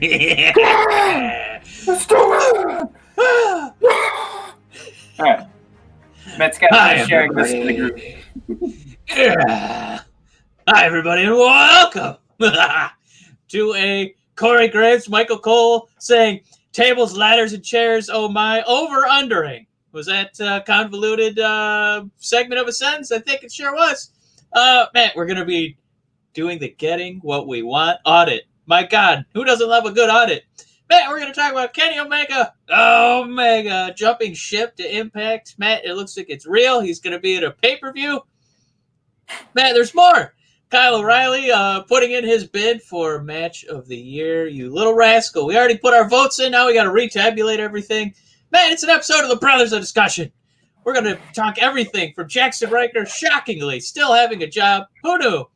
Let's do it! All right. Matt's got Hi, sharing this to the group. Yeah. Hi, everybody, and welcome to a Corey Graves, Michael Cole saying tables, ladders, and chairs. Oh my, over undering. Was that uh, convoluted uh, segment of a sentence? I think it sure was. Uh, Matt, we're gonna be doing the getting what we want audit. My God, who doesn't love a good audit? Matt, we're gonna talk about Kenny Omega. Omega jumping ship to Impact. Matt, it looks like it's real. He's gonna be at a pay per view. Matt, there's more. Kyle O'Reilly uh, putting in his bid for match of the year. You little rascal. We already put our votes in. Now we got to retabulate everything. Man, it's an episode of the Brothers of Discussion. We're going to talk everything from Jaxson Ryker, shockingly, still having a job. Who knew?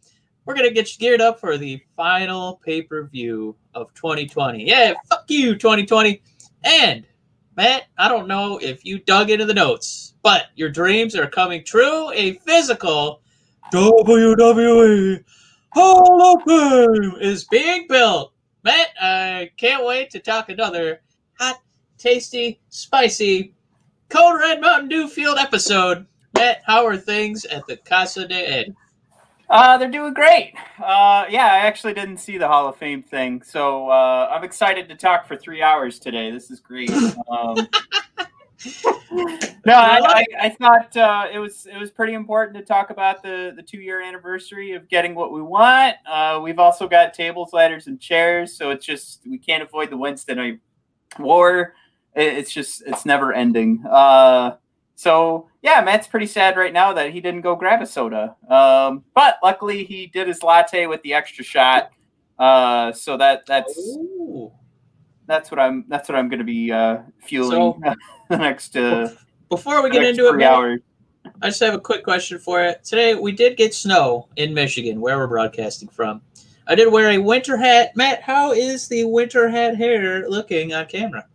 We're to get you geared up for the final pay per view of 2020. Yeah, fuck you, 2020. And, Matt, I don't know if you dug into the notes, but your dreams are coming true. A physical WWE Hall of Fame is being built. Matt, I can't wait to talk another hot, tasty, spicy Code Red Mountain Dew Field episode. Matt, how are things at the Casa de Ed? Uh, they're doing great. Uh, yeah, I actually didn't see the Hall of Fame thing, so uh, I'm excited to talk for three hours today. This is great. Um, no, I, I, I thought uh, it was it was pretty important to talk about the the two year anniversary of getting what we want. Uh, we've also got tables, ladders, and chairs, so it's just we can't avoid the Wednesday night war. It, it's just it's never ending. Uh, so yeah, Matt's pretty sad right now that he didn't go grab a soda. Um, but luckily he did his latte with the extra shot. Uh, so that that's Ooh. that's what I'm that's what I'm going to be uh, fueling the next uh, Before we get into it, hours. I just have a quick question for you. Today we did get snow in Michigan, where we're broadcasting from. I did wear a winter hat. Matt, how is the winter hat hair looking on camera?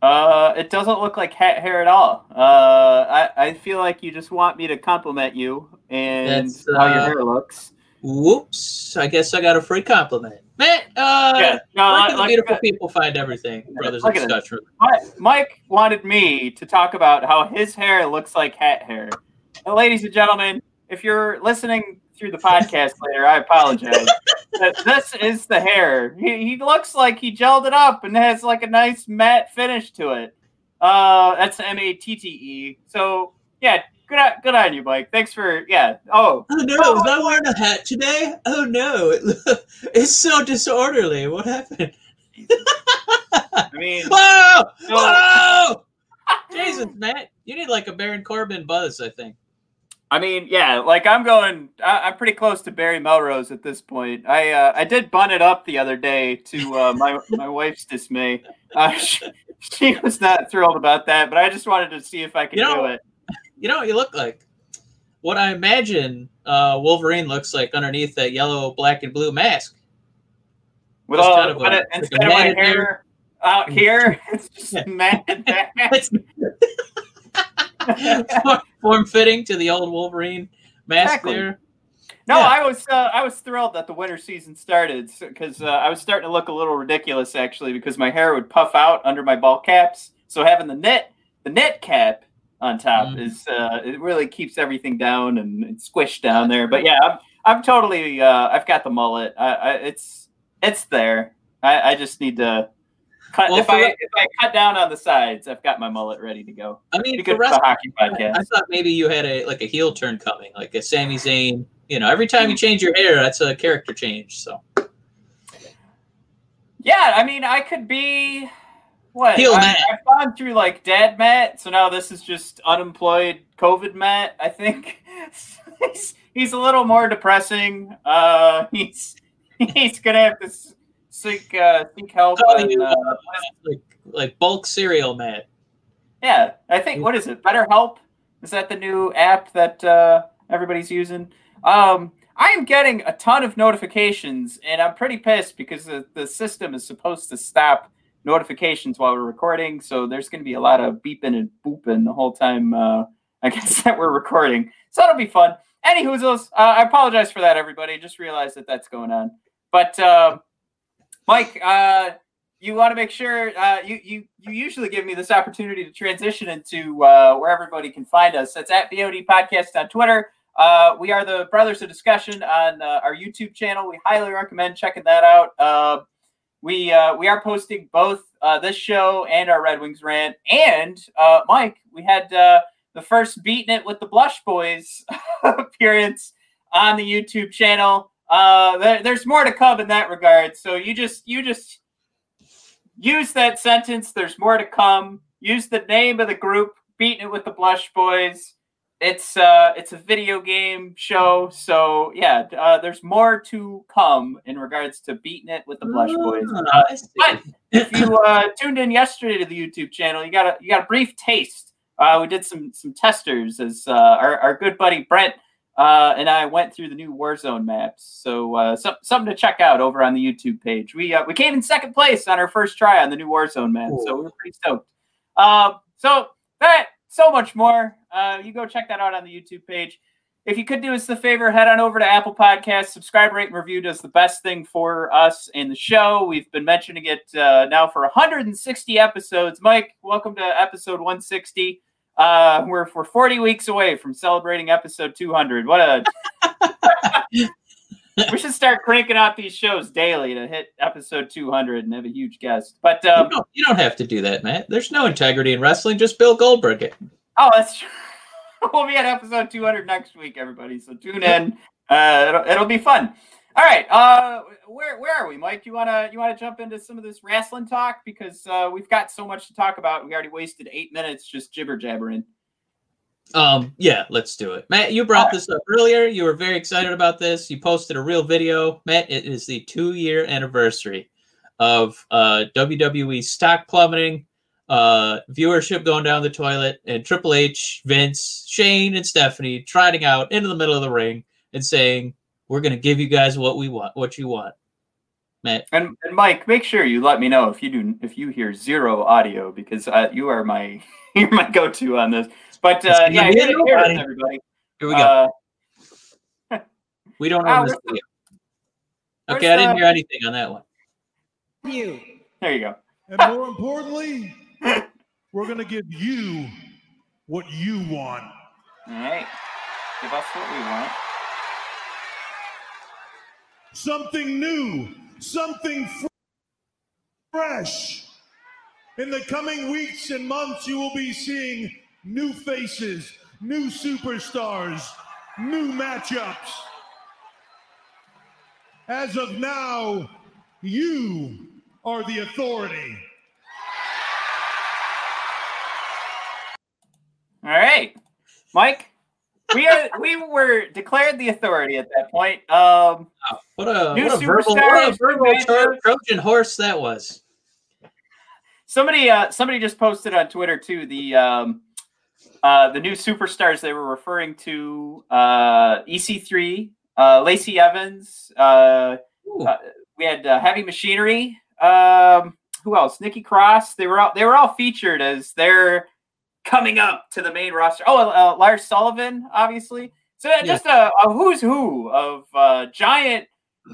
Uh, it doesn't look like hat hair at all. Uh, I, I feel like you just want me to compliment you and That's, how your uh, hair looks. Whoops! I guess I got a free compliment, Matt. Uh, Yeah, no, where can like- beautiful people find everything, brothers at this. Mike wanted me to talk about how his hair looks like hat hair. And ladies and gentlemen, if you're listening through the podcast later, I apologize. This is the hair. He, he looks like he gelled it up and has like a nice matte finish to it. Uh, that's M A T T E. So yeah, good on, good on you, Mike. Thanks for yeah. Oh, Oh no! Was I wearing a hat today? Oh no! It, it's so disorderly. What happened? I mean, Whoa! No. Whoa! Jesus, Matt, you need like a Baron Corbin buzz. I think. I mean, yeah, like I'm going. I, I'm pretty close to Barry Melrose at this point. I uh, I did bun it up the other day to uh, my my wife's dismay. Uh, she, she was not thrilled about that, but I just wanted to see if I could You know- do it. You know what you look like? What I imagine uh, Wolverine looks like underneath that yellow, black, and blue mask. With all, kind of a- but it- like a instead of my hair out here, it's just Yeah. matted back. It's form fitting to the old Wolverine mask Exactly. there. No, Yeah. I was uh, I was thrilled that the winter season started because uh, I was starting to look a little ridiculous actually because my hair would puff out under my ball caps. So having the knit the knit cap on top Mm. is uh, it really keeps everything down and, and squished down there. But yeah, I'm I'm totally uh, I've got the mullet. I, I, it's it's there. I, I just need to cut. Well, if I if I cut down on the sides, I've got my mullet ready to go. I mean, Be for good for rest, the hockey I thought maybe you had a like a heel turn coming, like a Sami Zayn. You know, every time you change your hair, that's a character change. So Yeah, I mean, I could be what? Heel I, Matt. I've gone through like dad Matt, so now this is just unemployed COVID Matt. I think he's, he's a little more depressing. Uh, he's he's gonna have to seek uh, seek help. Oh, and, you, uh, uh, like like bulk cereal, Matt. yeah, I think what is it? Better Help is that the new app that uh, everybody's using? Um, I am getting a ton of notifications, and I'm pretty pissed because the, the system is supposed to stop notifications while we're recording. So there's going to be a lot of beeping and booping the whole time. Uh, I guess that we're recording, so that'll be fun. Anywho's, uh, I apologize for that, everybody. Just realized that that's going on, but um, Mike, uh, you want to make sure uh, you you you usually give me this opportunity to transition into uh, where everybody can find us. That's at BOD Podcast on Twitter. Uh, we are the Brothers of Discussion on uh, our YouTube channel. We highly recommend checking that out. Uh, we uh, we are posting both this show and our Red Wings rant. And Mike, we had the first beating it with the Blush Boys appearance on the YouTube channel. Uh, there, there's more to come in that regard. So you just you just use that sentence. There's more to come. Use the name of the group. Beating it with the Blush Boys it's uh it's a video game show so yeah uh, there's more to come in regards to beating it with the blush boys Ah, uh, but if you uh tuned in yesterday to the youtube channel you got a you got a brief taste uh we did some some testers as uh our, our good buddy brent uh and i went through the new warzone maps so uh some, something to check out over on the youtube page we uh, we came in second place on our first try on the new warzone map so we were pretty stoked uh, so that so much more. Uh, you go check that out on the YouTube page. If you could do us the favor, head on over to Apple Podcasts, subscribe, rate, and review does the best thing for us and the show. We've been mentioning it uh, now for 160 episodes. Mike, welcome to episode 160. Uh, we're we're 40 weeks away from celebrating episode 200. What a we should start cranking out these shows daily to hit episode 200 and have a huge guest. But um, you, don't, you don't have to do that, Matt. There's no integrity in wrestling. Just Bill Goldberg it. Oh, that's true. we'll be at episode 200 next week, everybody. So tune in. Uh, it'll, it'll be fun. All right. Uh, where where are we, Mike? You wanna you wanna jump into some of this wrestling talk because uh, we've got so much to talk about. We already wasted eight minutes just jibber jabbering. Um, yeah, let's do it. Matt, you brought this up earlier. You were very excited about this. You posted a real video. Matt, it is the two year anniversary of uh, WWE stock plummeting, uh, viewership going down the toilet, and Triple H, Vince, Shane, and Stephanie trotting out into the middle of the ring and saying, We're going to give you guys what we want, what you want. Matt, And, and Mike, make sure you let me know if you do if you hear zero audio because uh, you are my you're my go to on this. But uh, yeah, here, here it nobody. is, everybody. here we go. Uh, we don't own this where's video. Okay, I didn't hear anything on that one. you. there you go. And more importantly, we're going to give you what you want. All right, give us what we want. Something new, something fr- fresh. In the coming weeks and months, you will be seeing new faces, new superstars, new matchups. As of now, you are the authority. All right, Mike. We are we were declared the authority at that point. Um, What a, what a verbal, what a verbal new Tro- Trojan horse that was. somebody uh, somebody just posted on Twitter too the um, uh, the new superstars they were referring to uh, EC3, uh, Lacey Evans. Uh, Uh, we had uh, Heavy Machinery. Um, who else? Nikki Cross. They were all they were all featured as they're coming up to the main roster. Oh, uh, Lars Sullivan, obviously. So yeah, just a, a who's who of uh, giant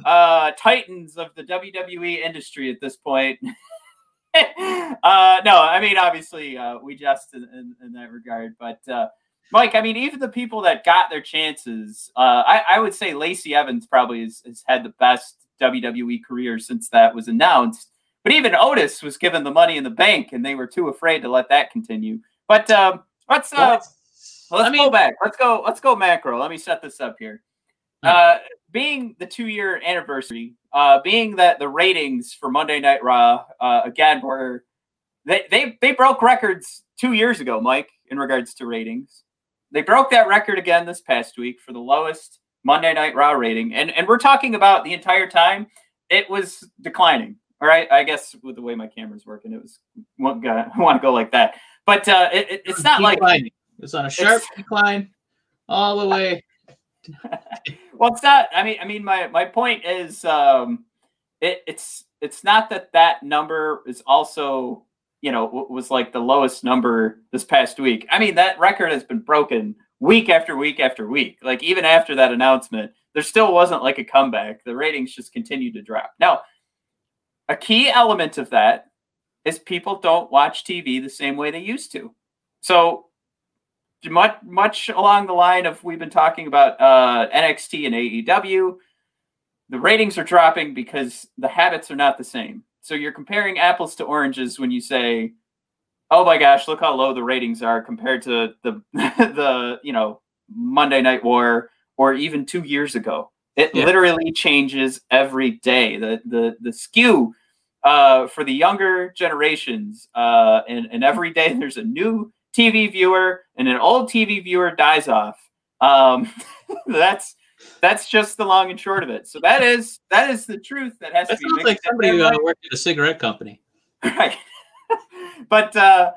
uh, titans of the WWE industry at this point. uh, no, I mean obviously uh, we just in, in, in that regard, but uh, Mike, I mean even the people that got their chances, uh, I, I would say Lacey Evans probably has, has had the best WWE career since that was announced. But even Otis was given the money in the bank, and they were too afraid to let that continue. But um, let's uh, let's I mean- go back. Let's go. Let's go macro. Let me set this up here. Uh, being the two-year anniversary, uh, being that the ratings for Monday Night Raw uh, again were they, they they broke records two years ago, Mike, in regards to ratings. They broke that record again this past week for the lowest Monday Night Raw rating, and and we're talking about the entire time it was declining. All right, I guess with the way my camera's working, it was to want to go like that. But uh, it, it- it's not like It's on a sharp decline all the way. well, it's not. I mean, I mean, my my point is, um, it, it's it's not that that number is also, you know, was like the lowest number this past week. I mean, that record has been broken week after week after week. Like even after that announcement, there still wasn't like a comeback. The ratings just continued to drop. Now, a key element of that is people don't watch TV the same way they used to. So much much along the line of we've been talking about uh, NXT and AEW, the ratings are dropping because the habits are not the same. So you're comparing apples to oranges when you say, "Oh my gosh, look how low the ratings are compared to the the you know Monday Night War or even two years ago." It yeah. literally changes every day. The the the skew uh, for the younger generations, uh, and and every day there's a new TV viewer and an old TV viewer dies off. Um, that's that's just the long and short of it. So that is that is the truth that has that to be. Sounds like somebody who uh, worked at a cigarette company. Right. but uh,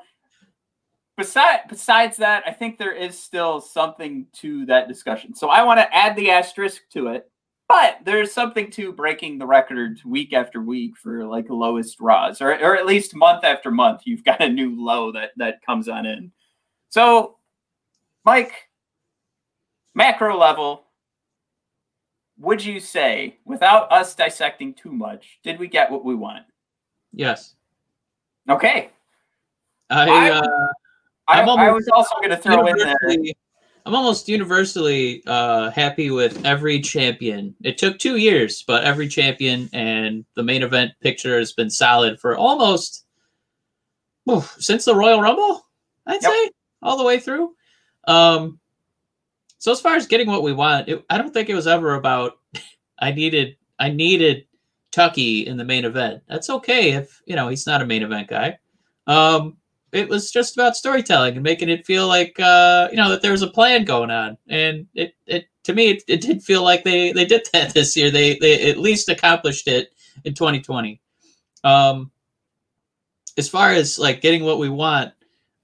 besides besides that, I think there is still something to that discussion. So I want to add the asterisk to it. But there's something to breaking the record week after week for like lowest Raws, or, or at least month after month, you've got a new low that that comes on in. So, Mike, macro level, would you say, without us dissecting too much, did we get what we wanted? Yes. Okay. I, I, uh, I, I was also going to throw in there I'm almost universally uh, happy with every champion. It took two years, but every champion and the main event picture has been solid for almost since the Royal Rumble. I'd yep. say all the way through. Um, so as far as getting what we want, it, I don't think it was ever about I needed I needed Tucky in the main event. That's okay if you know he's not a main event guy. Um, it was just about storytelling and making it feel like uh, you know that there was a plan going on. And it, it to me it, it did feel like they they did that this year. They they at least accomplished it in 2020. Um, as far as like getting what we want,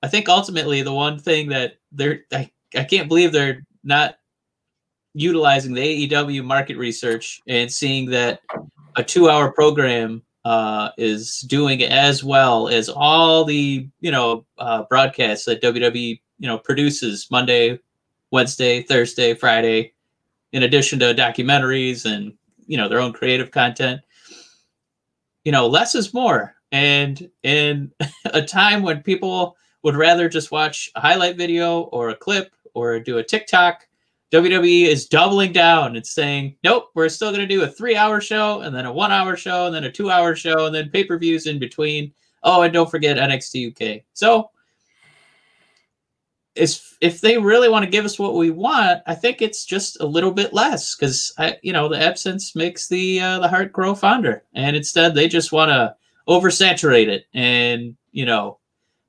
I think ultimately the one thing that they're I, I can't believe they're not utilizing the AEW market research and seeing that a two hour program uh, is doing as well as all the you know uh, broadcasts that WWE you know produces Monday, Wednesday, Thursday, Friday, in addition to documentaries and you know their own creative content. You know, less is more, and in a time when people would rather just watch a highlight video or a clip or do a TikTok WWE is doubling down and saying, nope, we're still going to do a three hour show and then a one hour show and then a two hour show and then pay per views in between. Oh, and don't forget NXT UK. So, if if they really want to give us what we want, I think it's just a little bit less because you know, the absence makes the uh, the heart grow fonder, and instead they just want to oversaturate it and you know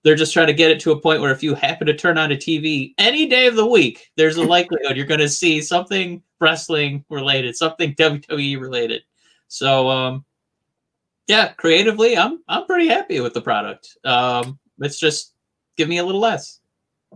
they're just trying to get it to a point where if you happen to turn on a TV any day of the week, there's a likelihood you're going to see something wrestling related, something WWE related. So, um, yeah, creatively, I'm I'm pretty happy with the product. Um, it's just give me a little less.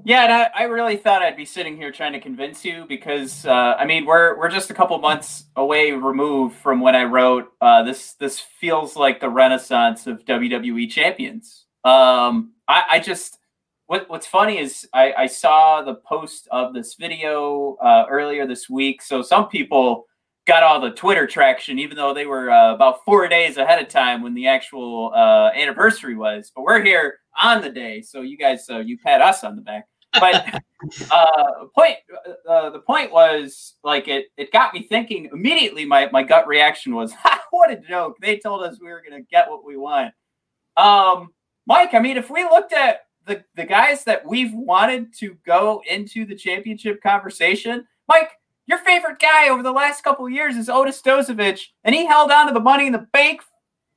Yeah, and I, I really thought I'd be sitting here trying to convince you because uh, I mean we're we're just a couple months away removed from when I wrote uh, this. This feels like the renaissance of WWE champions. Um, I, I just what what's funny is I, I saw the post of this video uh, earlier this week. So some people got all the Twitter traction, even though they were uh, about four days ahead of time when the actual uh, anniversary was. But we're here on the day, so you guys uh, you pat us on the back. But uh, point uh, the point was like it it got me thinking immediately. My my gut reaction was, "What a joke! They told us we were gonna get what we want." Um, Mike, I mean, if we looked at the, the guys that we've wanted to go into the championship conversation, Mike, your favorite guy over the last couple of years is Otis Dozovic, and he held on to the money in the bank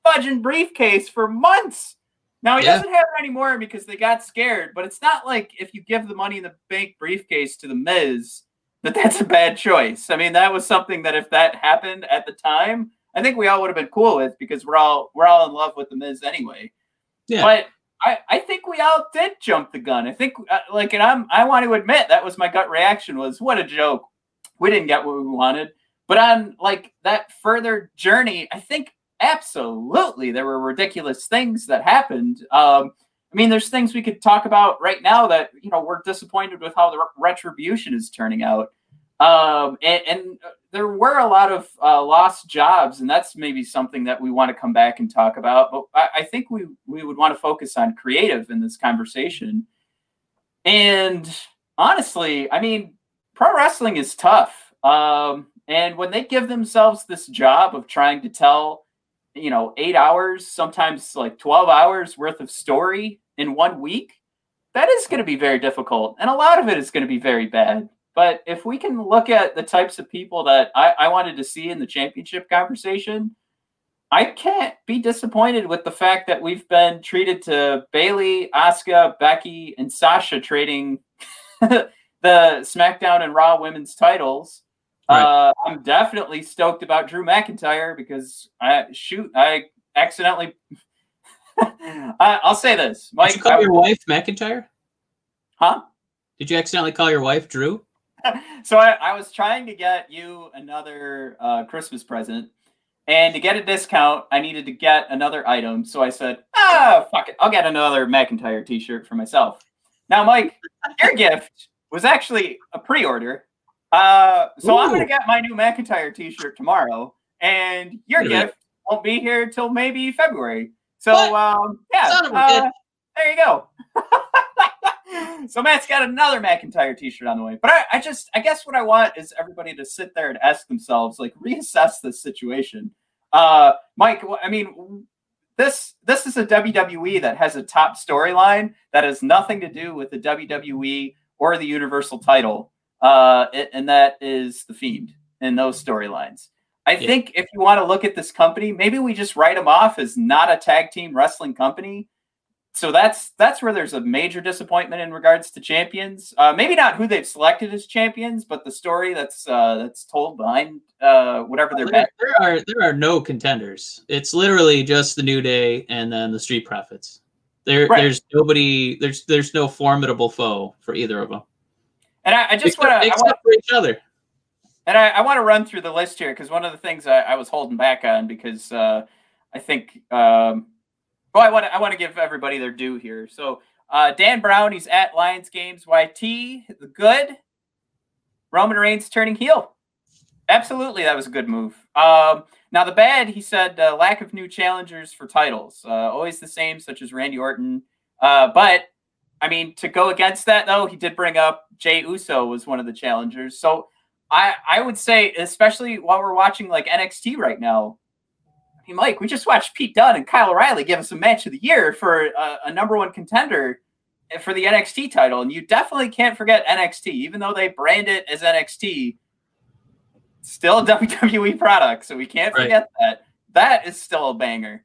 fudging briefcase for months. Now he yeah. doesn't have it anymore because they got scared, but it's not like if you give the money in the bank briefcase to the Miz that that's a bad choice. I mean, that was something that if that happened at the time, I think we all would have been cool with because we're all we're all in love with the Miz anyway. Yeah. But I, I think we all did jump the gun. I think uh, like and I'm I want to admit that was my gut reaction was what a joke. We didn't get what we wanted. But on like that further journey, I think absolutely there were ridiculous things that happened. Um, I mean, there's things we could talk about right now that you know we're disappointed with how the retribution is turning out. Um, and, and there were a lot of uh, lost jobs, and that's maybe something that we want to come back and talk about. But I, I think we we would want to focus on creative in this conversation. And honestly, I mean, pro wrestling is tough. Um, and when they give themselves this job of trying to tell, you know, eight hours, sometimes like 12 hours worth of story in one week, that is going to be very difficult. And a lot of it is going to be very bad. But if we can look at the types of people that I, I wanted to see in the championship conversation, I can't be disappointed with the fact that we've been treated to Bayley, Asuka, Becky, and Sasha trading the SmackDown and Raw women's titles. Right. Uh, I'm definitely stoked about Drew McIntyre because I shoot, I accidentally. I, will say this, Mike. Did you call I, your wife McIntyre? Huh? Did you accidentally call your wife Drew? so I, I, was trying to get you another uh, Christmas present, and to get a discount, I needed to get another item. So I said, "Ah, fuck it, I'll get another McIntyre T-shirt for myself." Now, Mike, your gift was actually a pre-order, uh, so Ooh. I'm gonna get my new McIntyre T-shirt tomorrow, and your gift won't be here till maybe February. So, um, yeah, uh, there you go. so Matt's got another McIntyre T-shirt on the way. But I, I, just, I guess what I want is everybody to sit there and ask themselves, like, reassess this situation. Uh, Mike, I mean, this this is a WWE that has a top storyline that has nothing to do with the WWE or the Universal title, uh, and that is the Fiend in those storylines. I yeah. think if you want to look at this company, maybe we just write them off as not a tag team wrestling company so that's that's where there's a major disappointment in regards to champions. Uh, maybe not who they've selected as champions, but the story that's uh, that's told behind uh, whatever they're. There, there are there are no contenders. It's literally just the New Day and then the Street Profits. There right. there's nobody. There's there's no formidable foe for either of them. And I, I just want to except for each other. And I, I want to run through the list here because one of the things I, I was holding back on because uh, I think. Um, well, I want to I want to give everybody their due here. So uh, Dan Brown, he's at Lions Games YT. The good Roman Reigns turning heel. Absolutely, that was a good move. Um, now the bad, he said, uh, lack of new challengers for titles. Uh, always the same, such as Randy Orton. Uh, but I mean, to go against that though, he did bring up Jey Uso was one of the challengers. So I I would say, especially while we're watching like NXT right now, Hey, Mike, we just watched Pete Dunne and Kyle O'Reilly give us a match of the year for a, a number one contender for the NXT title. And you definitely can't forget NXT, even though they brand it as NXT, still a WWE product. So we can't forget right. that. That is still a banger.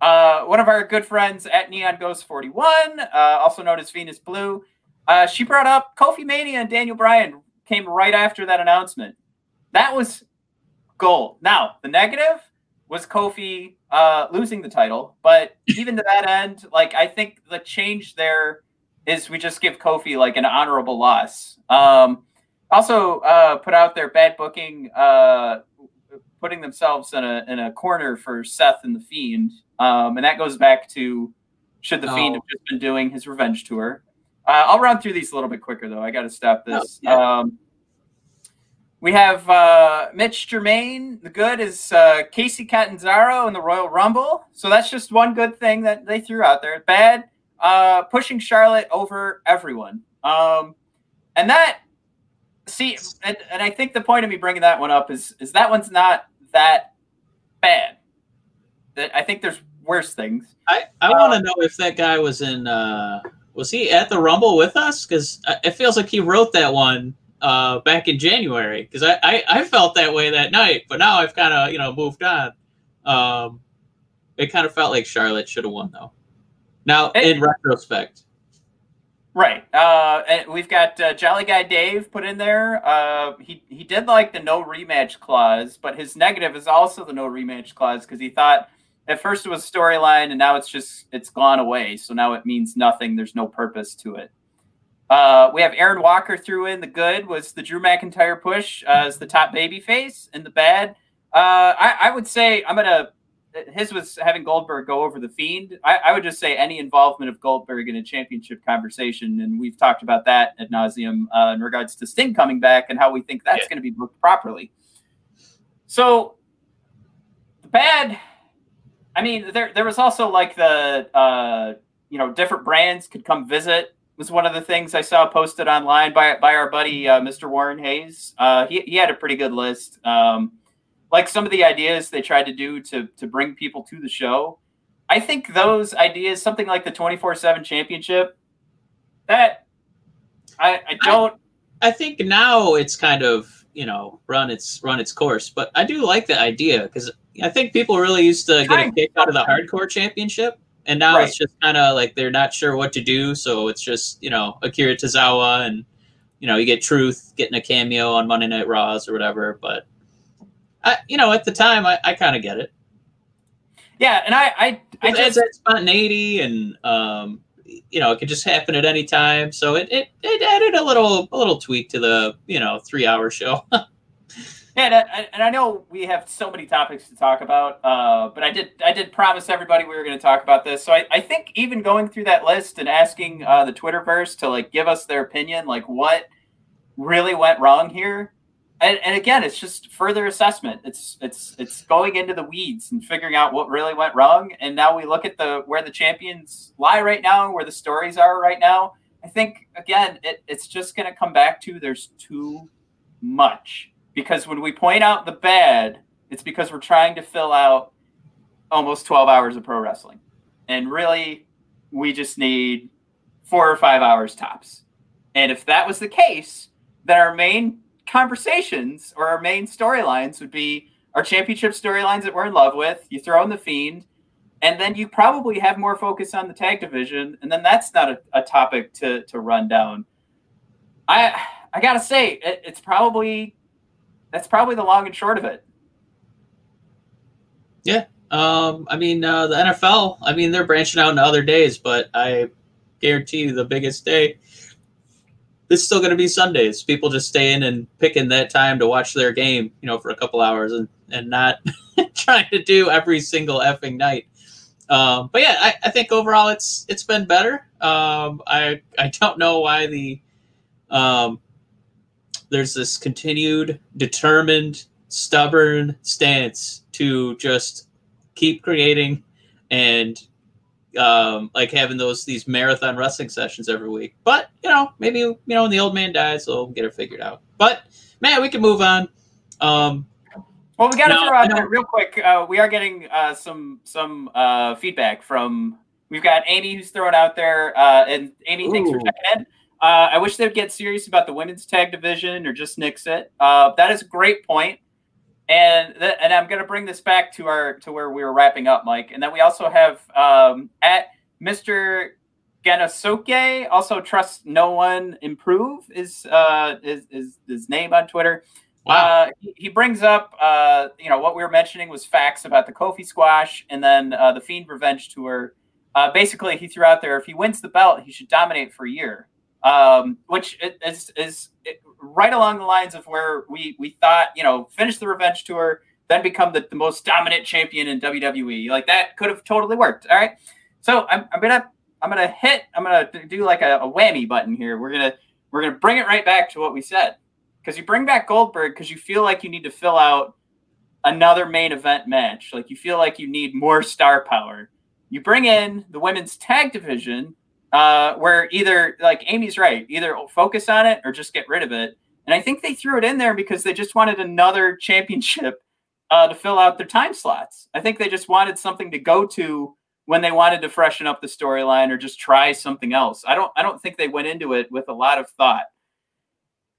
Uh, one of our good friends at Neon Ghost 41, uh, also known as Venus Blue, uh, she brought up Kofi Mania and Daniel Bryan came right after that announcement. That was gold. Now, the negative was Kofi uh, losing the title. But even to that end, like I think the change there is we just give Kofi like an honorable loss. Um, also uh, put out their bad booking, uh, putting themselves in a in a corner for Seth and the Fiend, um, and that goes back to should the oh. Fiend have just been doing his revenge tour. Uh, I'll run through these a little bit quicker though. I got to stop this. Oh, yeah. um, we have uh, Mitch Germain. The good is uh, Kacy Catanzaro in the Royal Rumble. So that's just one good thing that they threw out there. Bad, uh, pushing Charlotte over everyone. Um, and that, see, and, and I think the point of me bringing that one up is is that one's not that bad. That I think there's worse things. I, I want to um, know if that guy was in. Uh, was he at the Rumble with us? Because uh, it feels like he wrote that one uh, back in January because I, I, I, felt that way that night, but now I've kind of you know moved on. Um, it kind of felt like Charlotte should have won though. Now in retrospect, right? Uh, and we've got uh, Jolly Guy Dave put in there. Uh, he he did like the no rematch clause, but his negative is also the no rematch clause because he thought at first it was storyline and now it's just it's gone away. So now it means nothing. There's no purpose to it. Uh, we have Aaron Walker threw in the good was the Drew McIntyre push uh, as the top baby face and the bad. Uh, I, I, would say I'm gonna his was having Goldberg go over the Fiend. I, I, would just say any involvement of Goldberg in a championship conversation, and we've talked about that ad nauseum uh, in regards to Sting coming back and how we think that's yeah. going to be booked properly. So the bad. I mean, there there was also like the uh, you know different brands could come visit was one of the things I saw posted online by by our buddy uh, Mr. Warren Hayes. Uh, he he had a pretty good list. Um, like some of the ideas they tried to do to to bring people to the show. I think those ideas, something like the twenty four seven championship, that I I don't. I, I think now it's kind of you know run its run its course, but I do like the idea because I think people really used to get a kick out of the hardcore championship and now right. it's just kind of like they're not sure what to do. So it's just you know Akira Tozawa and you know you get Truth getting a cameo on Monday Night Raws or whatever. But I, you know, at the time, I, I kind of get it. Yeah, and I, I, I it just that spontaneity, and um, you know, it could just happen at any time. So it, it, it added a little, a little tweak to the, you know, three hour show. Yeah, and I, and I, know we have so many topics to talk about, uh, but I did I did promise everybody we were going to talk about this. So I, I think even going through that list and asking uh, the Twitterverse to like give us their opinion, like what really went wrong here, and, and again, it's just further assessment. It's it's it's going into the weeds and figuring out what really went wrong. And now we look at the where the champions lie right now, where the stories are right now. I think again, it, it's just going to come back to there's too much because when we point out the bad, it's because we're trying to fill out almost 12 hours of pro wrestling. And really, we just need four or five hours tops. And if that was the case, then our main conversations or our main storylines would be our championship storylines that we're in love with. You throw in the Fiend, and then you probably have more focus on the tag division, and then that's not a, a topic to to run down. I I gotta say, it, it's probably that's probably the long and short of it. Yeah. Um, I mean, uh, the NFL, I mean, they're branching out into other days, but I guarantee you the biggest day is still going to be Sundays. People just staying and picking that time to watch their game, you know, for a couple hours and, and not trying to do every single effing night. Um, but yeah, I, I, think overall it's it's been better. Um, I I don't know why the um, there's this continued, determined, stubborn stance to just keep creating and um, like having those these marathon wrestling sessions every week. But you know, maybe you know when the old man dies, we'll get it figured out. But man, we can move on. Um, well, we got to throw out there real quick. Uh, we are getting uh, some some uh, feedback from. We've got Amy who's throwing out there, uh, and Amy, Ooh. thanks for checking in. Uh, I wish they'd get serious about the women's tag division or just nix it. Uh, that is a great point. And th- and I'm going to bring this back to our to where we were wrapping up, Mike. And then we also have um, at Mr. Ganasoke, also trust no one improve is uh, is, is his name on Twitter. Wow. Uh, he, he, brings up, uh, you know, what we were mentioning was facts about the Kofi squash and then uh, the Fiend Revenge Tour. Uh, basically, he threw out there if he wins the belt, he should dominate for a year um, which is is right along the lines of where we we thought you know finish the revenge tour, then become the, the most dominant champion in WWE. Like that could have totally worked. All right, so I'm, I'm gonna I'm gonna hit I'm gonna do like a, a whammy button here. We're gonna we're gonna bring it right back to what we said because you bring back Goldberg because you feel like you need to fill out another main event match. Like you feel like you need more star power. You bring in the women's tag division uh, where either like Amy's right, either focus on it or just get rid of it. And I think they threw it in there because they just wanted another championship uh, to fill out their time slots. I think they just wanted something to go to when they wanted to freshen up the storyline or just try something else. I don't I don't think they went into it with a lot of thought.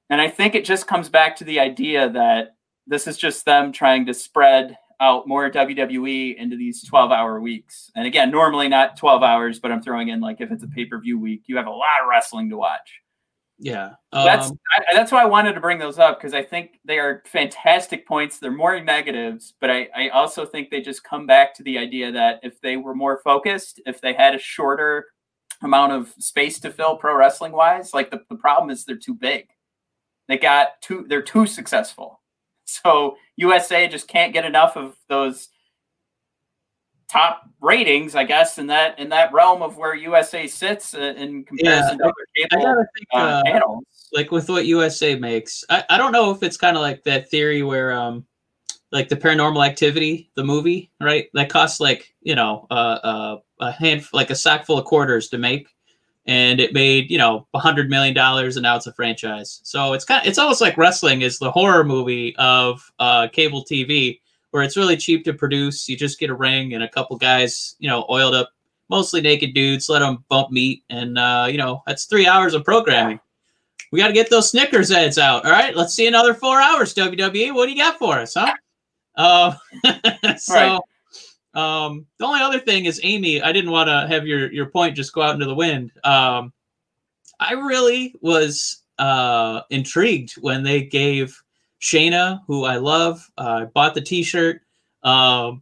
And I think it just comes back to the idea that this is just them trying to spread out more WWE into these 12 hour weeks. And again, normally not 12 hours, but I'm throwing in like if it's a pay per view week, you have a lot of wrestling to watch. Yeah. Um, that's I, that's why I wanted to bring those up because I think they are fantastic points. They're more negatives, but I, I also think they just come back to the idea that if they were more focused, if they had a shorter amount of space to fill pro wrestling wise, like the, the problem is they're too big. They got too they're too successful. So USA just can't get enough of those top ratings, I guess, in that in that realm of where USA sits uh, in comparison Yeah, to other I cable think, uh, uh, channels. like with what USA makes. I, I don't know if it's kind of like that theory where um like the paranormal activity, the movie, right? That costs like, you know, uh, uh a hand like a sack full of quarters to make and it made, you know, a hundred million dollars and now it's a franchise. So it's kind of, it's almost like wrestling is the horror movie of uh cable TV where it's really cheap to produce. You just get a ring and a couple guys, you know, oiled up mostly naked dudes, let them bump meat and uh, you know, that's 3 hours of programming. We got to get those Snickers ads out. All right, let's see another four hours. WWE, what do you got for us, huh? Uh, so, um, the only other thing is Amy. I didn't want to have your your point just go out into the wind. Um, I really was uh, intrigued when they gave Shayna, who I love, uh, bought the T-shirt, um,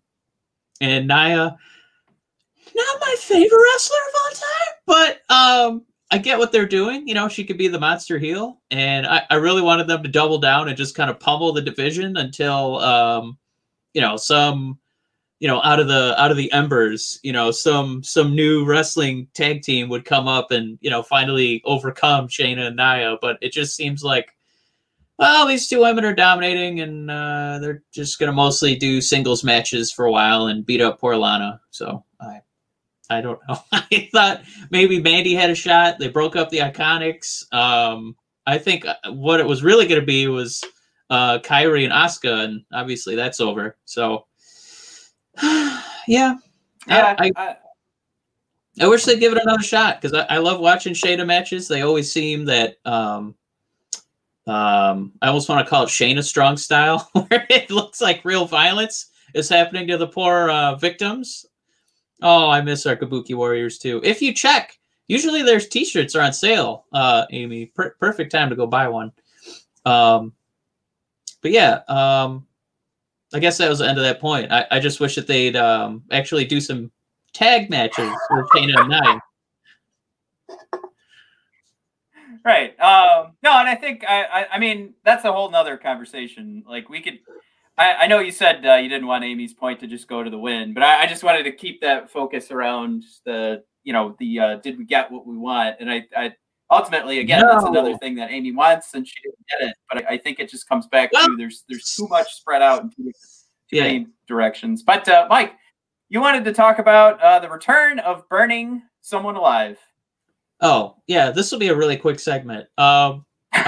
and Nia. Not my favorite wrestler of all time, but um, I get what they're doing. You know, she could be the monster heel, and I, I really wanted them to double down and just kind of pummel the division until, um, you know, some, you know, out of the out of the embers, you know, some some new wrestling tag team would come up and you know finally overcome Shayna and Nia. But it just seems like, well, these two women are dominating, and uh, they're just gonna mostly do singles matches for a while and beat up poor Lana. So I. I don't know. I thought maybe Mandy had a shot. They broke up the Iconics. Um, I think uh, what it was really to be was uh, Kairi and Asuka, and obviously that's over. So, yeah, Yeah, I, I, I- wish they'd give it another shot because I, I love watching Shayna matches. They always seem that um, um, I almost want to call it Shayna strong style, where it looks like real violence is happening to the poor uh, victims. Oh, I miss our Kabuki Warriors too. If you check, usually there's T-shirts are on sale. Uh, Amy, per- perfect time to go buy one. Um, but yeah, um, I guess that was the end of that point. I, I just wish that they'd um, actually do some tag matches with Shayna and Nia. Right. Um, no, and I think I, I, I mean that's a whole nother conversation. Like we could, I, I know you said uh, you didn't want Amy's point to just go to the win, but I, I just wanted to keep that focus around the, you know, the uh, did we get what we want? And I, I ultimately again that's another thing that Amy wants, and she didn't get it. But I, I think it just comes back Well- to there's there's too much spread out in too, too Yeah. many directions. But uh, Mike, you wanted to talk about uh, the return of burning someone alive. Oh, yeah, this will be a really quick segment. Um,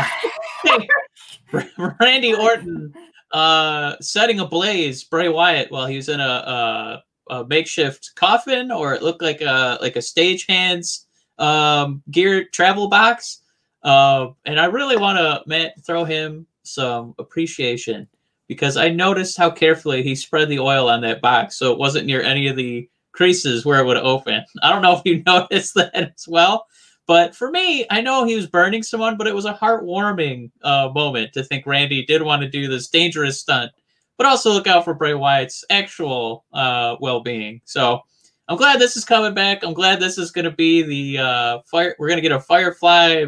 Randy Orton uh, setting ablaze Bray Wyatt while he was in a, a, a makeshift coffin, or it looked like a like a stagehand's um, gear travel box. Uh, and I really want to throw him some appreciation because I noticed how carefully he spread the oil on that box, so it wasn't near any of the creases where it would open. I don't know if you noticed that as well. But for me, I know he was burning someone, but it was a heartwarming uh, moment to think Randy did want to do this dangerous stunt, but also look out for Bray Wyatt's actual uh, well-being. So I'm glad this is coming back. I'm glad this is going to be the uh, fire. We're going to get a Firefly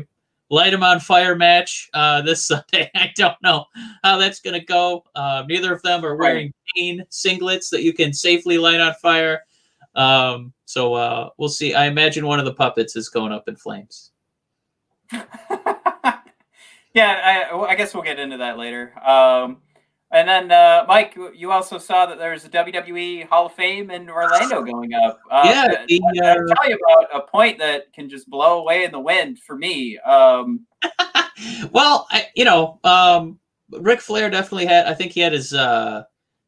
light him on fire match uh, this Sunday. I don't know how that's going to go. Uh, neither of them are wearing green singlets that you can safely light on fire. Um, so uh, we'll see. I imagine one of the puppets is going up in flames. yeah, I, I guess we'll get into that later. Um, and then, uh, Mike, you also saw that there's a WWE Hall of Fame in Orlando going up. Uh, Yeah, the, I- I'll uh, tell you about a point that can just blow away in the wind for me. Um, well, I, you know, um, Ric Flair definitely had. I think he had his uh,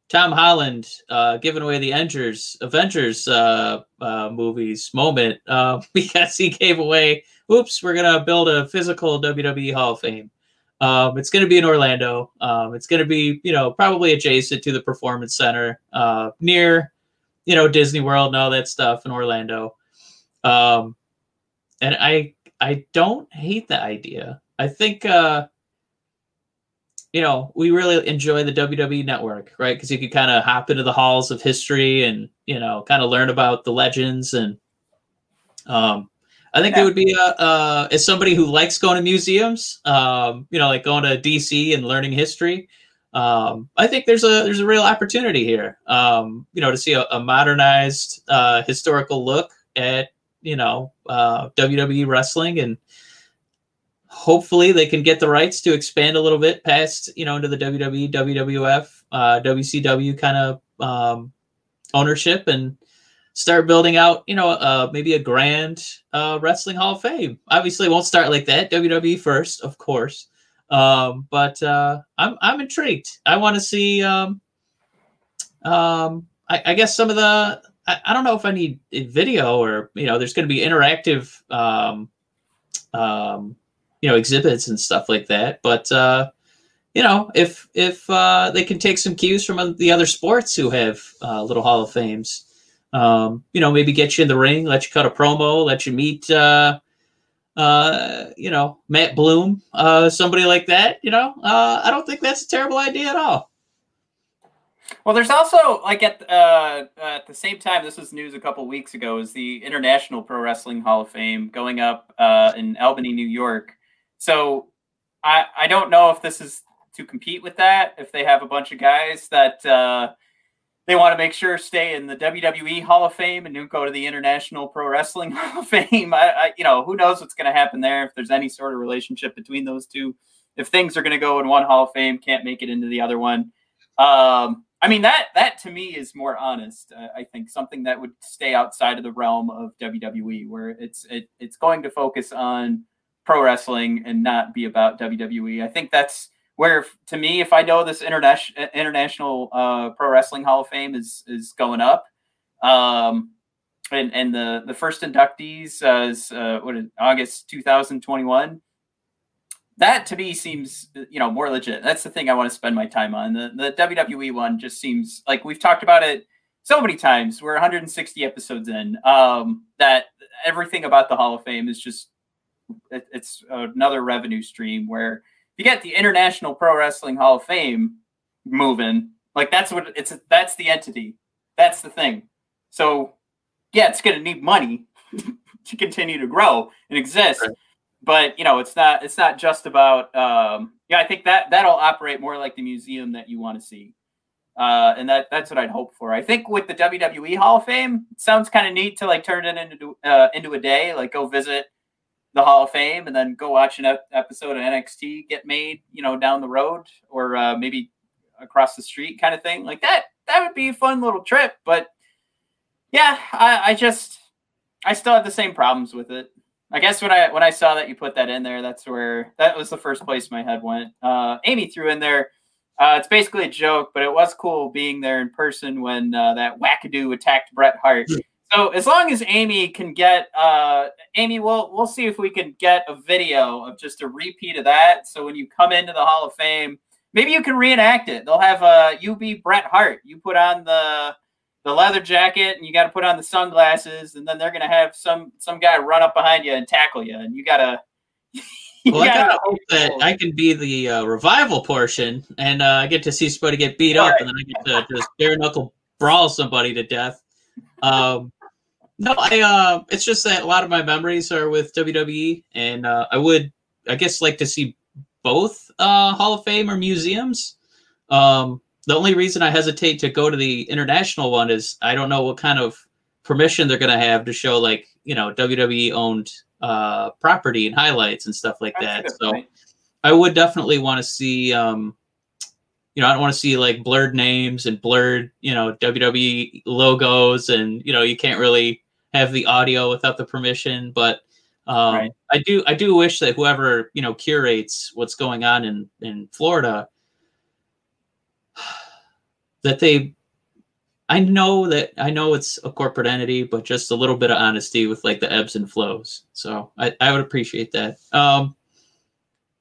Tom Holland uh, giving away the Avengers Avengers uh, uh, movies moment uh, because he gave away. Oops, we're gonna build a physical WWE Hall of Fame. Um, it's going to be in Orlando. Um, it's going to be, you know, probably adjacent to the Performance Center, uh, near, you know, Disney World and all that stuff in Orlando. Um, and I, I don't hate the idea. I think, uh, you know, we really enjoy the WWE Network, right? Because you could kind of hop into the halls of history and, you know, kind of learn about the legends and, um, I think Yeah. it would be uh, uh, as somebody who likes going to museums, um, you know, like going to DC and learning history. um, I think there's a there's a real opportunity here. Um, you know, to see a, a modernized uh, historical look at you know uh, WWE wrestling, and hopefully they can get the rights to expand a little bit past you know into the WWE, WWF, uh, WCW kind of um, ownership and start building out, you know, uh, maybe a grand uh, wrestling Hall of Fame. Obviously, won't start like that. WWE first, of course. Um, but uh, I'm I'm intrigued. I want to see. Um, um, I, I, guess some of the. I, I, don't know if I need video or you know, there's going to be interactive, um, um, you know, exhibits and stuff like that. But uh, you know, if if uh, they can take some cues from the other sports who have uh, little Hall of Fames, um, you know, maybe get you in the ring, let you cut a promo, let you meet. Uh, uh, you know, Matt Bloom, uh, somebody like that, you know, uh, I don't think that's a terrible idea at all. Well, there's also like at uh, at the same time, this was news a couple weeks ago, is the International Pro Wrestling Hall of Fame going up uh, in Albany, New York. So I I don't know if this is to compete with that, if they have a bunch of guys that uh, they want to make sure stay in the WWE Hall of Fame and don't go to the International Pro Wrestling Hall of Fame. I, I you know, who knows what's going to happen there if there's any sort of relationship between those two. If things are going to go in one Hall of Fame, can't make it into the other one. Um, I mean that that to me is more honest. Uh, I think something that would stay outside of the realm of WWE, where it's it, it's going to focus on pro wrestling and not be about WWE. I think that's where to me, if I know this international international uh, pro wrestling Hall of Fame is is going up, um, and and the the first inductees uh, is uh, what is August 2021. That to me seems you know more legit. That's the thing I want to spend my time on. The the WWE one just seems like we've talked about it so many times. We're 160 episodes in. Um, that everything about the Hall of Fame is just it, it's another revenue stream where you get the International Pro Wrestling Hall of Fame moving, like that's what it's that's the entity. That's the thing. So yeah, it's gonna need money to continue to grow and exist. Right. But you know, it's not it's not just about um yeah, I think that that'll operate more like the museum that you want to see. Uh, and that that's what I'd hope for. I think with the WWE Hall of Fame, it sounds kind of neat to like turn it into uh, into a day, like go visit the Hall of Fame and then go watch an episode of NXT get made, you know, down the road or uh, maybe across the street kind of thing. Like that, that would be a fun little trip. But yeah, I, I just, I still have the same problems with it. I guess when I when I saw that you put that in there, that's where that was the first place my head went. Uh, Amy threw in there. Uh, it's basically a joke, but it was cool being there in person when uh, that wackadoo attacked Bret Hart. So as long as Amy can get, uh, Amy, we'll we'll see if we can get a video of just a repeat of that. So when you come into the Hall of Fame, maybe you can reenact it. They'll have a uh, you be Bret Hart. You put on the the leather jacket and you got to put on the sunglasses, and then they're gonna have some some guy run up behind you and tackle you, and you gotta. you well, gotta I hope that I can be the uh, revival portion, and uh, I get to see somebody get beat All up, right. and then I get to just bare knuckle brawl somebody to death. Um, no, I uh, it's just that a lot of my memories are with WWE, and uh, I would, I guess, like to see both uh, Hall of Fame or museums. Um, the only reason I hesitate to go to the international one is I don't know what kind of permission they're going to have to show like you know WWE owned uh, property and highlights and stuff like That's that. So point. I would definitely want to see. Um, you know, I don't want to see like blurred names and blurred, you know, WWE logos, and you know, you can't really have the audio without the permission. But um, right. I do I do wish that whoever you know curates what's going on in in Florida that they I know that I know it's a corporate entity, but just a little bit of honesty with like the ebbs and flows. So I, I would appreciate that. Um,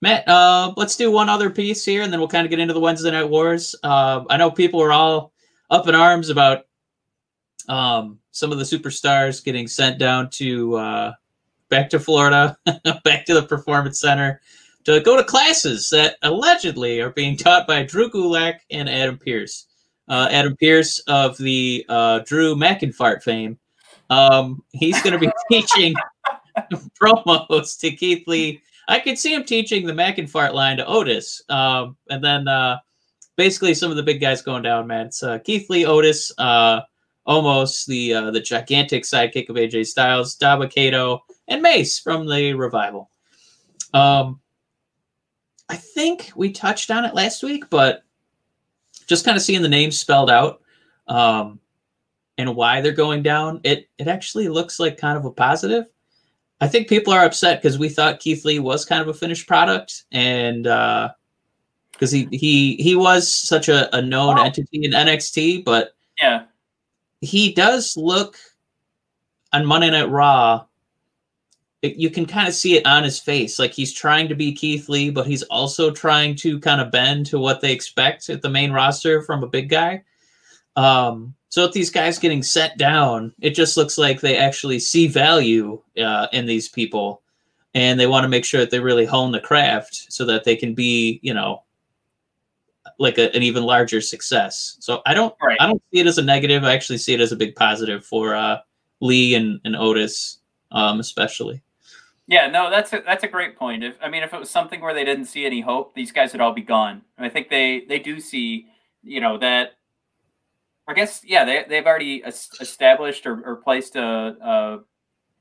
Matt, uh, let's do one other piece here, and then we'll kind of get into the Wednesday Night Wars. Uh, I know people are all up in arms about um, some of the superstars getting sent down to uh, back to Florida, back to the Performance Center to go to classes that allegedly are being taught by Drew Gulak and Adam Pearce. Uh, Adam Pearce of the uh, Drew McInfart fame. Um, he's going to be teaching promos to Keith Lee. I could see him teaching the McInfart line to Otis, um, and then uh, basically some of the big guys going down, man. It's uh, Keith Lee, Otis, uh, almost the uh, the gigantic sidekick of AJ Styles, Dabba-Kato, and Mace from the revival. Um, I think we touched on it last week, but just kind of seeing the names spelled out um, and why they're going down, it it actually looks like kind of a positive. I think people are upset because we thought Keith Lee was kind of a finished product, and because uh, he he he was such a, a known oh. entity in NXT, but yeah, he does look on Monday Night Raw. It, you can kind of see it on his face, like he's trying to be Keith Lee, but he's also trying to kind of bend to what they expect at the main roster from a big guy. Um, so with these guys getting set down, it just looks like they actually see value uh, in these people, and they want to make sure that they really hone the craft so that they can be, you know, like a, an even larger success. So I don't, right. I don't see it as a negative. I actually see it as a big positive for uh, Lee and, and Otis, um, especially. Yeah, no, that's a, that's a great point. If I mean, if it was something where they didn't see any hope, these guys would all be gone. And I think they they do see, you know, that I guess yeah, they they've already established or, or placed a,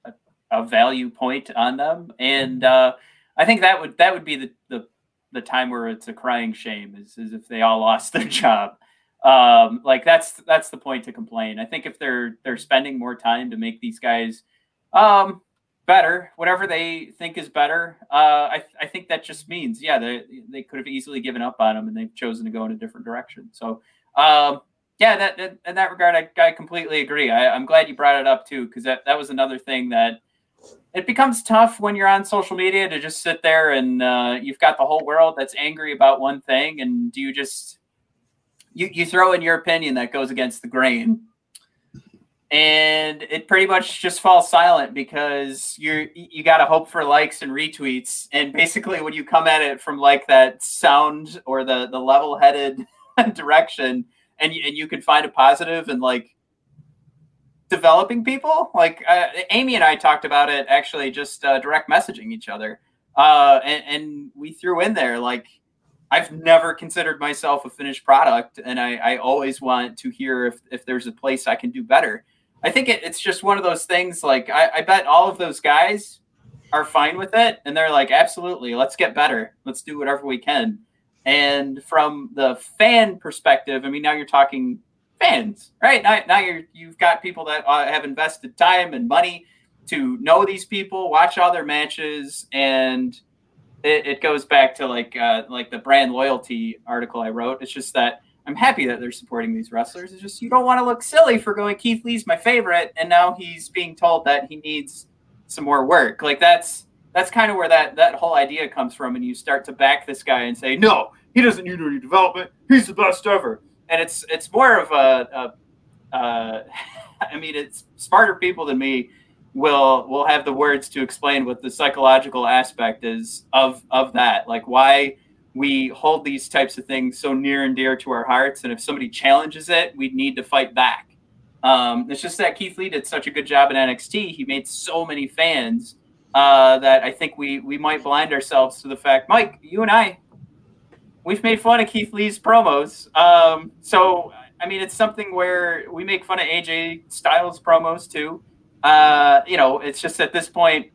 a, a value point on them, and uh, I think that would that would be the, the the time where it's a crying shame is, is if they all lost their job. Um, like that's that's the point to complain. I think if they're they're spending more time to make these guys um, better, whatever they think is better, uh, I, I think that just means yeah they they could have easily given up on them and they've chosen to go in a different direction. So um, yeah, that, in that regard, I, I completely agree. I, am glad you brought it up too, because that, that was another thing that it becomes tough when you're on social media to just sit there and uh, you've got the whole world that's angry about one thing, and do you just you, you throw in your opinion that goes against the grain, and it pretty much just falls silent because you're you got to hope for likes and retweets, and basically when you come at it from like that sound or the the level headed direction and you, and you can find a positive and like developing people. Like uh, Amy and I talked about it actually, just uh, direct messaging each other, uh, and, and, we threw in there like I've never considered myself a finished product, and I, I always want to hear if if there's a place I can do better. I think it, it's just one of those things. Like I, I bet all of those guys are fine with it, and they're like, absolutely, let's get better, let's do whatever we can. And from the fan perspective, I mean, now you're talking fans, right? Now, now you're you've got people that uh, have invested time and money to know these people, watch all their matches, and it, it goes back to like uh, like the brand loyalty article I wrote. It's just that I'm happy that they're supporting these wrestlers. It's just you don't want to look silly for going Keith Lee's my favorite, and now he's being told that he needs some more work. Like that's that's kind of where that that whole idea comes from, and you start to back this guy and say, no, he doesn't need any development. He's the best ever. And it's it's more of a, a uh, I mean, it's smarter people than me will will have the words to explain what the psychological aspect is of of that. Like why we hold these types of things so near and dear to our hearts, and if somebody challenges it, we need to fight back. Um, it's just that Keith Lee did such a good job in NXT. He made so many fans uh, that I think we we might blind ourselves to the fact. Mike, you and I we've made fun of Keith Lee's promos. Um, so I mean, it's something where we make fun of AJ Styles promos too. Uh, you know, it's just at this point,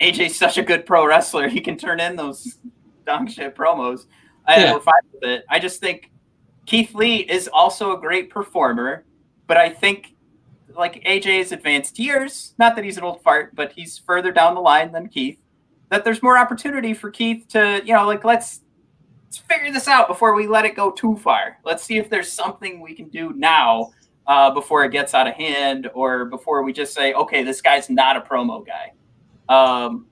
AJ's such a good pro wrestler; he can turn in those dong shit promos. I yeah. we're fine with it. I just think Keith Lee is also a great performer, but I think like AJ's advanced years, not that he's an old fart, but he's further down the line than Keith. That there's more opportunity for Keith to, you know, like let's let's figure this out before we let it go too far. Let's see if there's something we can do now uh, before it gets out of hand, or before we just say, okay, this guy's not a promo guy. Um,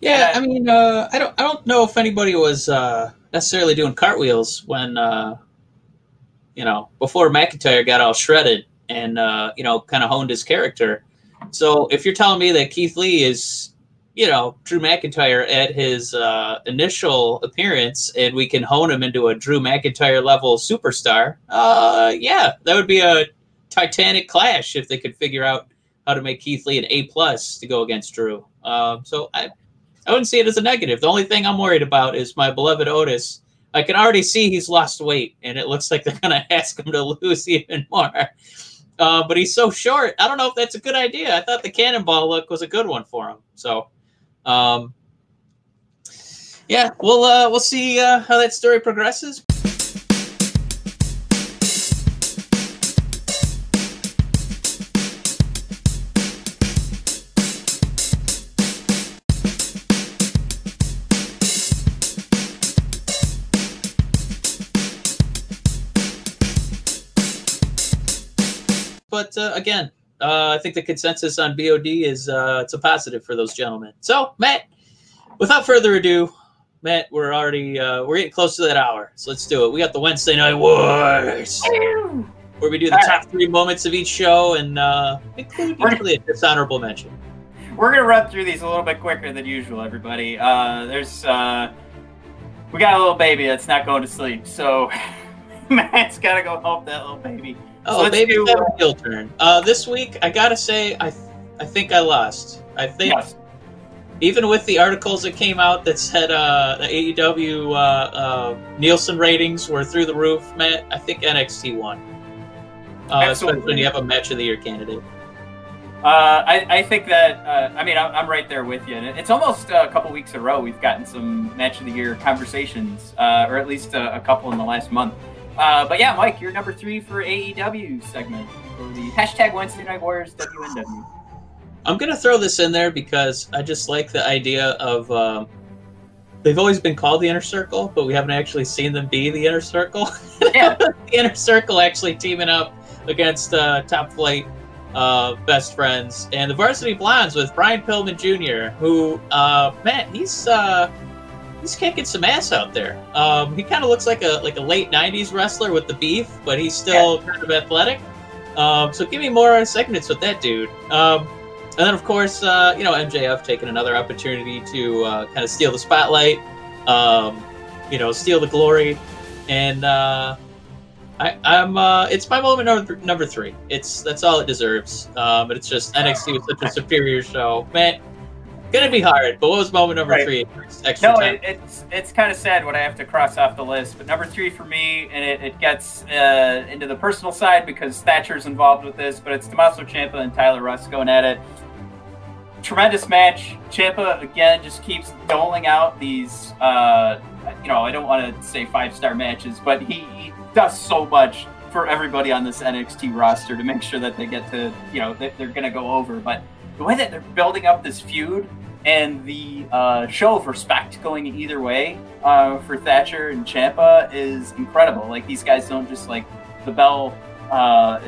yeah, I mean, uh, I don't, I don't know if anybody was uh, necessarily doing cartwheels when, uh, you know, before McIntyre got all shredded and uh, you know, kind of honed his character. So if you're telling me that Keith Lee is you know Drew McIntyre at his uh, initial appearance, and we can hone him into a Drew McIntyre level superstar. Uh, yeah, that would be a titanic clash if they could figure out how to make Keith Lee an A plus to go against Drew. Um, so I, I wouldn't see it as a negative. The only thing I'm worried about is my beloved Otis I can already see he's lost weight, and it looks like they're gonna ask him to lose even more. Uh, but he's so short. I don't know if that's a good idea. I thought the cannonball look was a good one for him. So, um, yeah, we'll uh, we'll see uh, how that story progresses. But uh, again, uh, I think the consensus on BOD is uh, it's a positive for those gentlemen. So, Matt, without further ado, Matt, we're already uh, we're getting close to that hour, so let's do it. We got the Wednesday Night Wars, where we do the top three moments of each show and uh, include usually a dishonorable mention. We're gonna run through these a little bit quicker than usual, everybody. Uh, there's uh, we got a little baby that's not going to sleep, so Matt's gotta go help that little baby. Oh, let's maybe do, uh, a heel turn. Uh, this week, I gotta say, I I think I lost. I think Yes. even with the articles that came out that said uh, the AEW uh, uh, Nielsen ratings were through the roof, Matt, I think NXT won. Uh, especially when you have a match of the year candidate. Uh, I, I think that uh, I mean I'm, I'm right there with you. And it's almost a couple weeks in a row we've gotten some match of the year conversations, uh, or at least a, a couple in the last month. Uh, but yeah, Mike, you're number three for AEW segment for the hashtag Wednesday Night Warriors WNW. I'm gonna throw this in there because I just like the idea of. Um, they've always been called the inner circle, but we haven't actually seen them be the inner circle. Yeah. the inner circle actually teaming up against uh, top flight uh, best friends and the varsity blondes with Brian Pillman Jr., who uh, man, he's uh, he's kicking some ass out there. Um, he kind of looks like a like a late '90s wrestler with the beef, but he's still kind of athletic. Um, so give me more segments with that dude. Um, and then, of course, uh, you know, MJF taking another opportunity to uh, kind of steal the spotlight, um, you know, steal the glory. And uh, I, I'm, uh, it's my moment number, number three. It's that's all it deserves. Um, but it's just NXT was such a superior show, man. Gonna be hard, but what was moment number Right. three? Extra No, it, it's it's kind of sad what I have to cross off the list. But number three for me, and it, it gets uh, into the personal side because Thatcher's involved with this. But it's Tommaso Ciampa and Tyler Rust going at it. Tremendous match. Ciampa again just keeps doling out these. Uh, you know, I don't want to say five star matches, but he, he does so much for everybody on this NXT roster to make sure that they get to. You know, they're going to go over. But the way that they're building up this feud and the uh, show of respect going either way uh, for Thatcher and Ciampa is incredible. Like these guys don't just like the bell uh,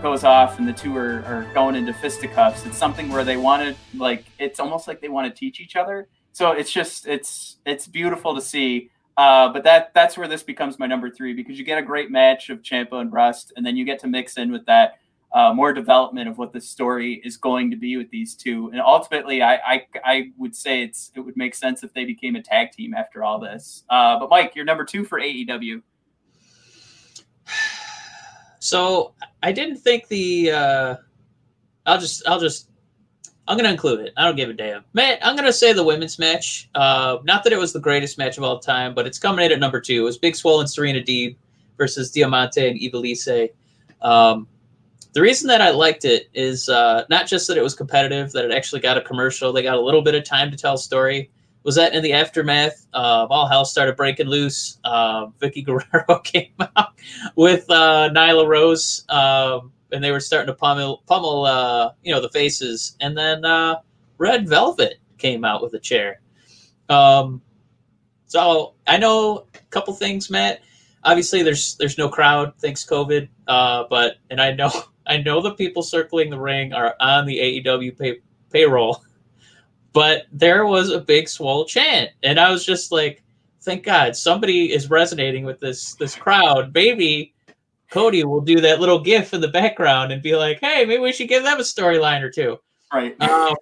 goes off and the two are, are going into fisticuffs. It's something where they want to like it's almost like they want to teach each other. So it's just it's it's beautiful to see. Uh, but that that's where this becomes my number three because you get a great match of Ciampa and Rust, and then you get to mix in with that uh, more development of what the story is going to be with these two. And ultimately, I, I I would say it's it would make sense if they became a tag team after all this. Uh, but Mike, you're number two for AEW. So I didn't think the. Uh, I'll just. I'll just. I'm gonna include it. I don't give a damn, man. I'm gonna say the women's match. Uh, not that it was the greatest match of all time, but it's coming in at number two. It was Big Swole and Serena Deeb versus Diamante and Ivelisse. Um, the reason that I liked it is uh, not just that it was competitive, that it actually got a commercial. They got a little bit of time to tell a story. Was that in the aftermath? Uh, all hell started breaking loose. Uh, Vickie Guerrero came out with uh, Nyla Rose, um, and they were starting to pummel, pummel uh, you know, the faces. And then uh, Red Velvet came out with a chair. Um, so I know a couple things, Matt. Obviously, there's there's no crowd thanks COVID, uh, but and I know I know the people circling the ring are on the AEW pay, payroll, but there was a big swole chant, and I was just like, thank God somebody is resonating with this this crowd. Maybe Cody will do that little gif in the background and be like, hey, maybe we should give them a storyline or two. Right. Um,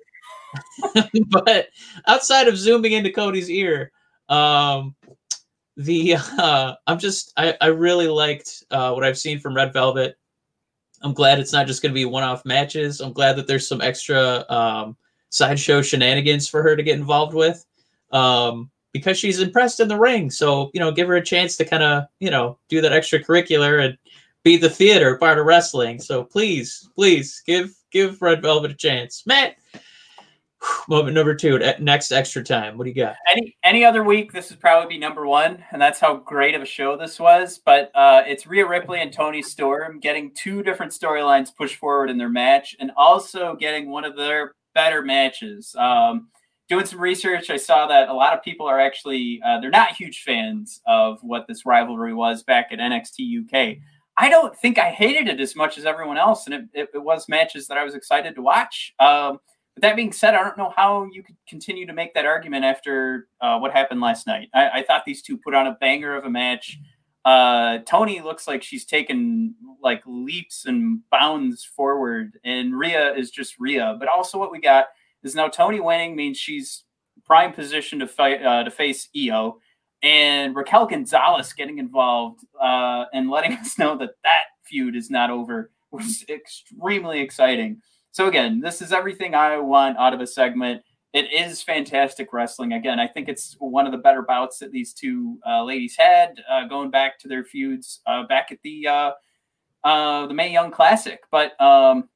but outside of zooming into Cody's ear, um, the uh, I'm just I, I really liked uh, what I've seen from Red Velvet. I'm glad it's not just going to be one-off matches. I'm glad that there's some extra um, sideshow shenanigans for her to get involved with. Um, because she's impressed in the ring. So, you know, give her a chance to kind of, you know, do that extracurricular and be the theater part of wrestling. So please, please give give Red Velvet a chance. Matt, moment number two, next extra time. What do you got? Any any other week, this would probably be number one, and that's how great of a show this was. But uh, it's Rhea Ripley and Toni Storm getting two different storylines pushed forward in their match, and also getting one of their better matches. Um, doing some research, I saw that a lot of people are actually uh, they're not huge fans of what this rivalry was back at NXT UK. I don't think I hated it as much as everyone else, and it, it, it was matches that I was excited to watch. Um, that being said, I don't know how you could continue to make that argument after uh, what happened last night. I, I, thought these two put on a banger of a match. Uh, Toni looks like she's taken like leaps and bounds forward, and Rhea is just Rhea. But also, what we got is now Toni winning means she's prime position to fight uh, to face Io, and Raquel Gonzalez getting involved uh, and letting us know that that feud is not over was extremely exciting. So again, this is everything I want out of a segment. It is fantastic wrestling. Again, I think it's one of the better bouts that these two uh, ladies had, uh, going back to their feuds uh, back at the uh, uh, the Mae Young Classic. But um,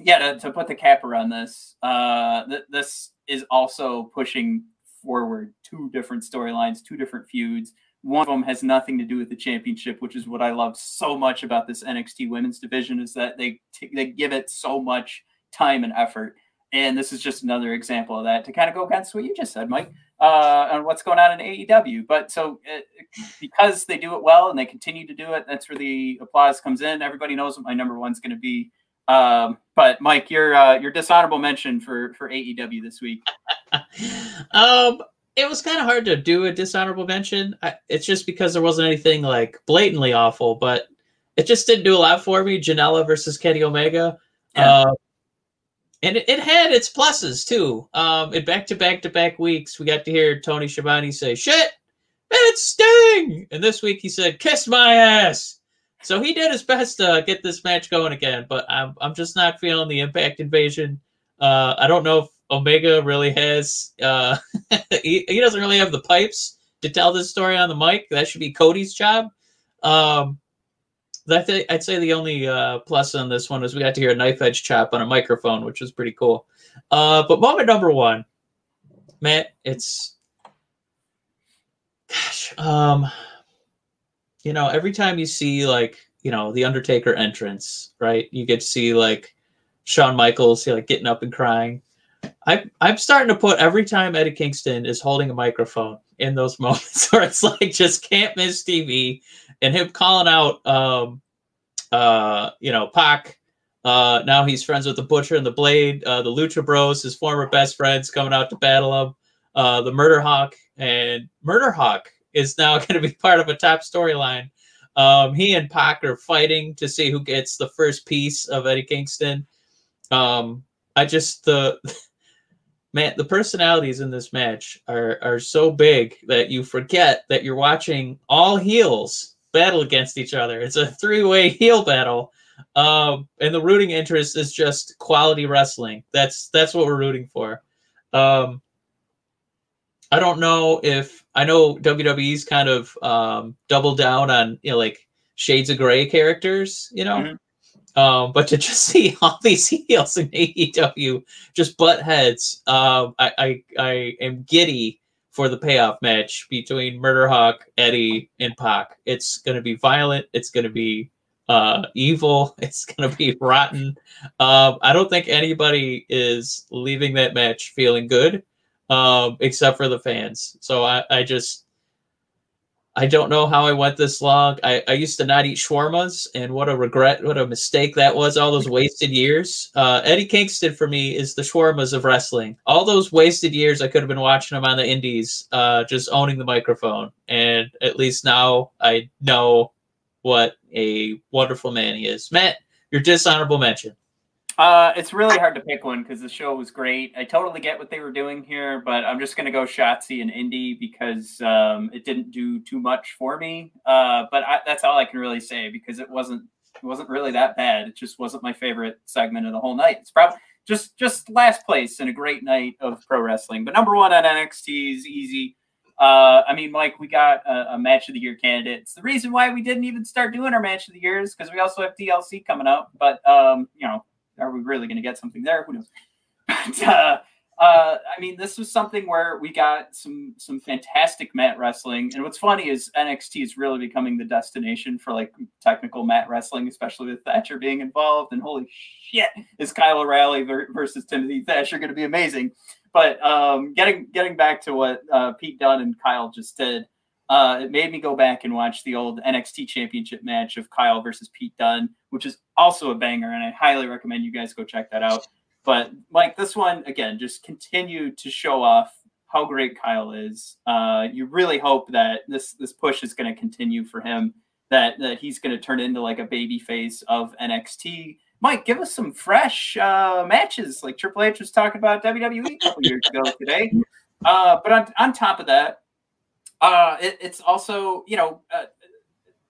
yeah, to, to, put the capper on this, uh, th- this is also pushing forward two different storylines, two different feuds. One of them has nothing to do with the championship, which is what I love so much about this NXT Women's division is that they t- they give it so much time and effort. And this is just another example of that to kind of go against what you just said, Mike, uh, on what's going on in AEW. But so uh, because they do it well and they continue to do it, that's where the applause comes in. Everybody knows what my number one's going to be. Um, but Mike, your uh, your dishonorable mention for for AEW this week. um, it was kind of hard to do a dishonorable mention. I, it's just because there wasn't anything like blatantly awful, but it just didn't do a lot for me. Janela versus Kenny Omega. Yeah. Uh, and it, it, had its pluses too. Um, in back to back to back weeks, we got to hear Tony Schiavone say "shit," it's Sting, and this week he said "kiss my ass." So he did his best to get this match going again, but I'm I'm just not feeling the Impact invasion. Uh, I don't know if Omega really has. Uh, he, he doesn't really have the pipes to tell this story on the mic. That should be Cody's job. Um, I think I'd say the only uh, plus on this one is we got to hear a knife edge chop on a microphone, which was pretty cool. Uh, but moment number one, Matt, it's gosh, um, you know, every time you see like you know the Undertaker entrance, right? You get to see like Shawn Michaels, like getting up and crying. I I'm starting to put every time Eddie Kingston is holding a microphone in those moments where it's like just can't miss TV and him calling out, um, uh, you know, Pac. Uh, now he's friends with the Butcher and the Blade, uh, the Lucha Bros, his former best friends coming out to battle him. Uh, the Murder Hawk and Murder Hawk is now going to be part of a top storyline. Um, he and Pac are fighting to see who gets the first piece of Eddie Kingston. Um, I just the man, the personalities in this match are are so big that you forget that you're watching all heels battle against each other. It's a three-way heel battle. Um, and the rooting interest is just quality wrestling. That's that's what we're rooting for. Um, I don't know if I know WWE's kind of um, doubled down on you know like shades of gray characters, you know. Mm-hmm. Um, but to just see all these heels in AEW just butt heads, um, I, I, I am giddy for the payoff match between Murder Hawk, Eddie, and Pac. It's going to be violent. It's going to be uh, evil. It's going to be rotten. Um, I don't think anybody is leaving that match feeling good, um, except for the fans. So I, I just I don't know how I went this long. I, I used to not eat shawarmas, and what a regret, what a mistake that was. All those wasted years. Uh, Eddie Kingston for me is the shawarmas of wrestling. All those wasted years, I could have been watching him on the Indies, uh, just owning the microphone. And at least now I know what a wonderful man he is. Matt, your dishonorable mention. Uh, it's really hard to pick one because the show was great. I totally get what they were doing here, but I'm just going to go Shotzi and Indi because um, it didn't do too much for me. Uh, but I, that's all I can really say because it wasn't it wasn't really that bad. It just wasn't my favorite segment of the whole night. It's probably just just last place in a great night of pro wrestling. But number one on NXT is easy. Uh, I mean, Mike, we got a, a, match of the year candidate. It's the reason why we didn't even start doing our match of the years because we also have TLC coming up. But um, you know, are we really going to get something there? Who knows? But uh, uh, I mean, this was something where we got some some fantastic mat wrestling, and what's funny is NXT is really becoming the destination for like technical mat wrestling, especially with Thatcher being involved. And holy shit, is Kyle O'Reilly versus Timothy Thatcher going to be amazing? But um, getting getting back to what uh, Pete Dunne and Kyle just did, uh, it made me go back and watch the old NXT Championship match of Kyle versus Pete Dunne, which is also a banger, and I highly recommend you guys go check that out. But like this one again, just continue to show off how great Kyle is. Uh, you really hope that this this push is going to continue for him. That that he's going to turn into like a baby face of NXT. Mike, give us some fresh uh, matches like Triple H was talking about WWE a couple years ago today. Uh, but on, on top of that, uh, it, it's also you know, uh,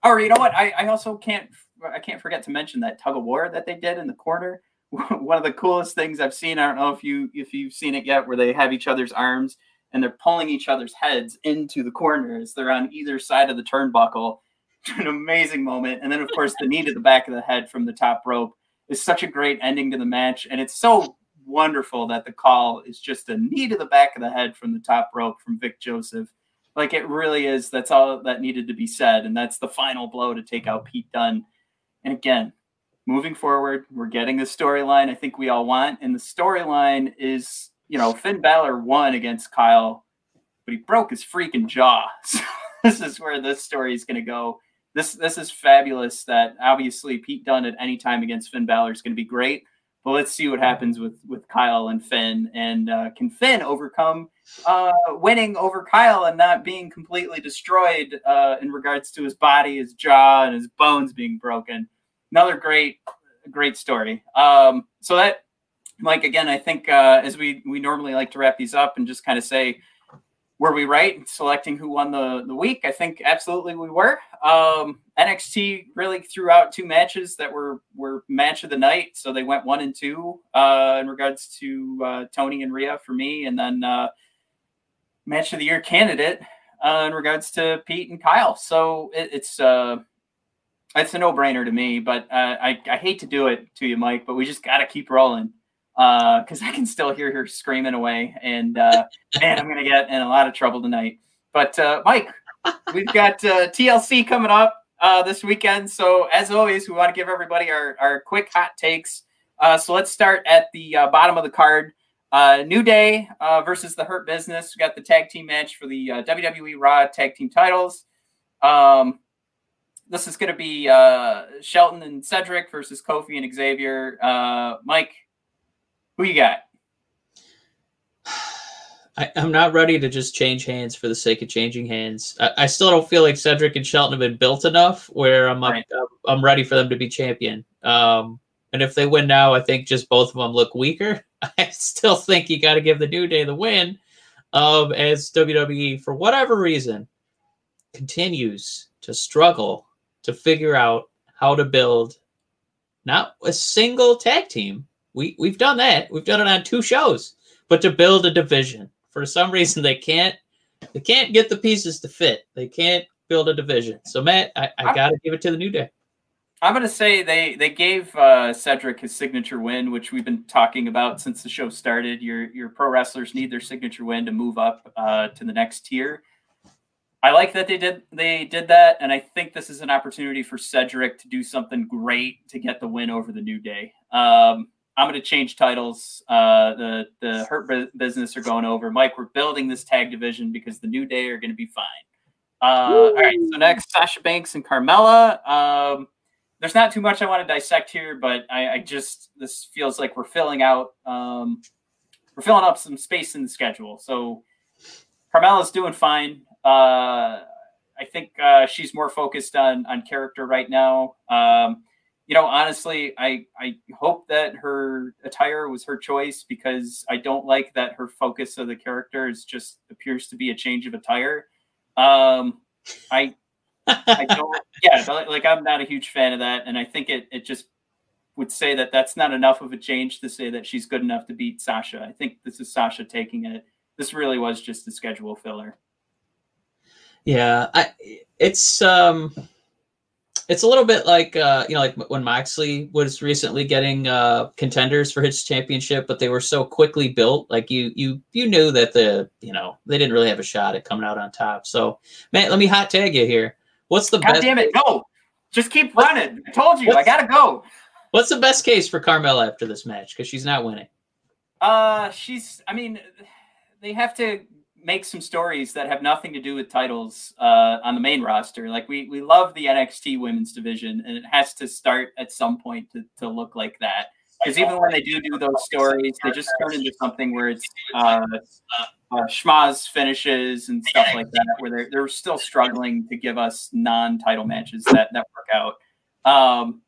or you know what? I, I also can't I can't forget to mention that tug of war that they did in the corner. one of the coolest things I've seen. I don't know if you if you've seen it yet, where they have each other's arms and they're pulling each other's heads into the corners. They're on either side of the turnbuckle. An amazing moment, and then of course the knee to the back of the head from the top rope is such a great ending to the match, and it's so wonderful that the call is just a knee to the back of the head from the top rope from Vic Joseph. Like it really is. That's all that needed to be said, and that's the final blow to take out Pete Dunne. And again, moving forward, we're getting the storyline I think we all want. And the storyline is, you know, Finn Balor won against Kyle, but he broke his freaking jaw. So this is where this story is going to go. This this is fabulous. That obviously Pete Dunne at any time against Finn Balor is going to be great. But let's see what happens with with Kyle and Finn. And uh, can Finn overcome uh, winning over Kyle and not being completely destroyed uh, in regards to his body, his jaw, and his bones being broken? another great, great story. Um, so that, Mike, again, I think uh, as we we normally like to wrap these up and just kind of say, were we right in selecting who won the the week? I think absolutely we were. Um, NXT really threw out two matches that were were match of the night, so they went one and two uh, in regards to uh, Toni and Rhea for me, and then uh, match of the year candidate uh, in regards to Pete and Kyle. So it, it's uh, it's a no brainer to me, but uh, I, I hate to do it to you, Mike, but we just got to keep rolling because uh, I can still hear her screaming away. And uh, man, I'm going to get in a lot of trouble tonight. But uh, Mike, we've got uh, TLC coming up uh, this weekend. So as always, we want to give everybody our, our quick hot takes. so let's start at the bottom of the card. New Day versus the Hurt Business. We got the tag team match for the WWE Raw tag team titles. Um, this is going to be uh, Shelton and Cedric versus Kofi and Xavier. Uh, Mike, who you got? I, am not ready to just change hands for the sake of changing hands. I, I, still don't feel like Cedric and Shelton have been built enough where I'm right. I'm, I'm ready for them to be champion. Um, and if they win now, I think just both of them look weaker. I still think you got to give the New Day the win. Um, as WWE, for whatever reason, continues to struggle to figure out how to build not a single tag team. We we've done that. We've done it on two shows, but to build a division. For some reason they can't they can't get the pieces to fit. They can't build a division. So Matt, I, I gotta give it to the New Day. I'm gonna say they they gave uh, Cedric his signature win, which we've been talking about since the show started. Your your pro wrestlers need their signature win to move up uh, to the next tier. I like that they did they did that, and I think this is an opportunity for Cedric to do something great to get the win over the New Day. Um, I'm going to change titles. Uh, the the Hurt Business are going over. Mike, we're building this tag division because the New Day are going to be fine. Uh, all right, so next, Sasha Banks and Carmella. Um, there's not too much I want to dissect here, but I, I just this feels like we're filling out um, we're filling up some space in the schedule. So Carmella's doing fine. Uh, I think uh, she's more focused on on character right now. Um, you know, honestly, I I hope that her attire was her choice because I don't like that her focus of the character is just appears to be a change of attire. Um, I I don't yeah like I'm not a huge fan of that, and I think it it just would say that that's not enough of a change to say that she's good enough to beat Sasha. I think this is Sasha taking it. This really was just a schedule filler. Yeah, I it's um it's a little bit like uh you know like when Moxley was recently getting uh contenders for his championship, but they were so quickly built, like you you you knew that the you know they didn't really have a shot at coming out on top. So man, let me hot tag you here. What's the God best? damn it, no. Just keep running. I told you, I gotta go. What's the best case for Carmella after this match? Because she's not winning. Uh she's I mean they have to make some stories that have nothing to do with titles uh, on the main roster. Like we we love the NXT women's division, and it has to start at some point to, to look like that. Because even when they do do those stories, they just turn into something where it's uh, uh, schmaz finishes and stuff like that, where they're they're still struggling to give us non-title matches that that work out. Um,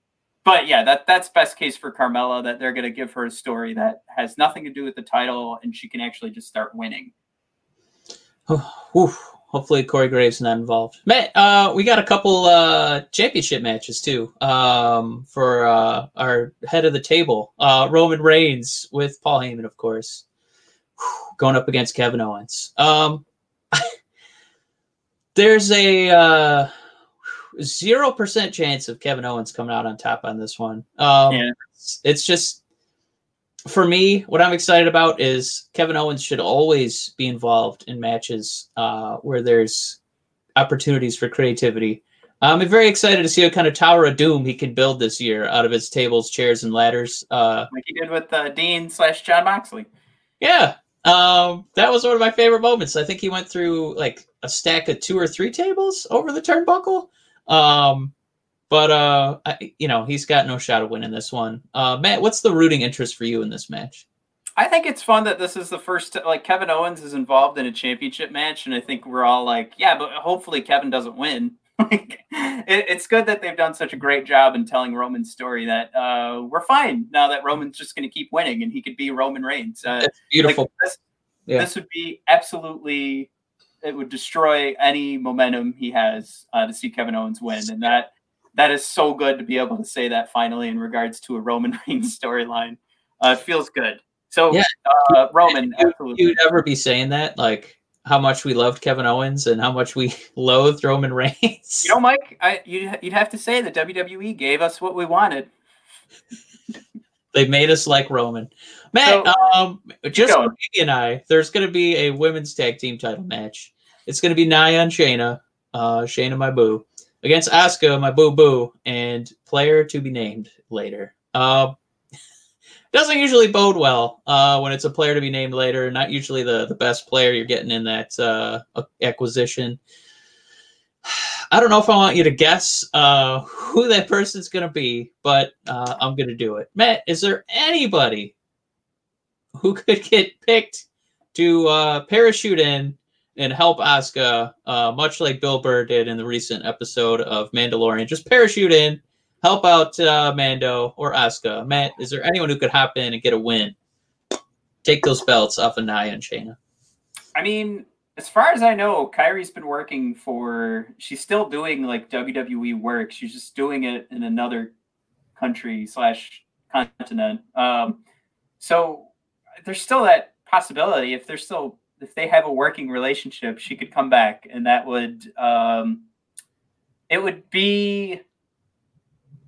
but yeah, that that's best case for Carmella that they're going to give her a story that has nothing to do with the title, and she can actually just start winning. Oof. Hopefully Corey Graves not involved. Matt, uh, we got a couple uh, championship matches too um, for uh, our head of the table. Uh, Roman Reigns with Paul Heyman, of course, going up against Kevin Owens. Um, there's a uh, zero percent chance of Kevin Owens coming out on top on this one. Um, Yeah. it's, it's just for me, what I'm excited about is Kevin Owens should always be involved in matches uh, where there's opportunities for creativity. I'm very excited to see what kind of Tower of Doom he can build this year out of his tables, chairs, and ladders. Uh, like he did with uh, Dean slash Jon Moxley. yeah, um, that was one of my favorite moments. I think he went through like a stack of two or three tables over the turnbuckle. Um, but uh, I, you know, he's got no shot of winning this one. Uh, Matt, what's the rooting interest for you in this match? I think it's fun that this is the first like Kevin Owens is involved in a championship match, and I think we're all like, yeah, but hopefully Kevin doesn't win. like, it, it's good that they've done such a great job in telling Roman's story that uh, we're fine now that Roman's just going to keep winning and he could be Roman Reigns. Uh, beautiful. Like, this, Yeah. this would be absolutely it would destroy any momentum he has uh, to see Kevin Owens win, and that that is so good to be able to say that finally in regards to a Roman Reigns storyline. Uh, it feels good. So Yeah. uh, Roman, you, absolutely. you'd ever be saying that, like how much we loved Kevin Owens and how much we loathed Roman Reigns. You know, Mike, I, you'd, you'd have to say that WWE gave us what we wanted. they made us like Roman. Matt, So- um, just for and I, there's going to be a women's tag team title match. It's going to be Nia and Shayna, uh, Shayna, my boo, against Asuka, my boo boo, and player to be named later. Uh, doesn't usually bode well uh, when it's a player to be named later. Not usually the, the best player you're getting in that uh, acquisition. I don't know if I want you to guess uh, who that person's going to be, but uh, I'm going to do it. Matt, is there anybody who could get picked to uh, parachute in and help Asuka, uh, much like Bill Burr did in the recent episode of Mandalorian? Just parachute in, help out uh, Mando or Asuka. Matt, is there anyone who could hop in and get a win? Take those belts off of Nia and Shayna. I mean, as far as I know, Kairi's been working for. She's still doing like WWE work. She's just doing it in another country slash continent. Um, so there's still that possibility. If there's still if they have a working relationship, she could come back, and that would um, it would be.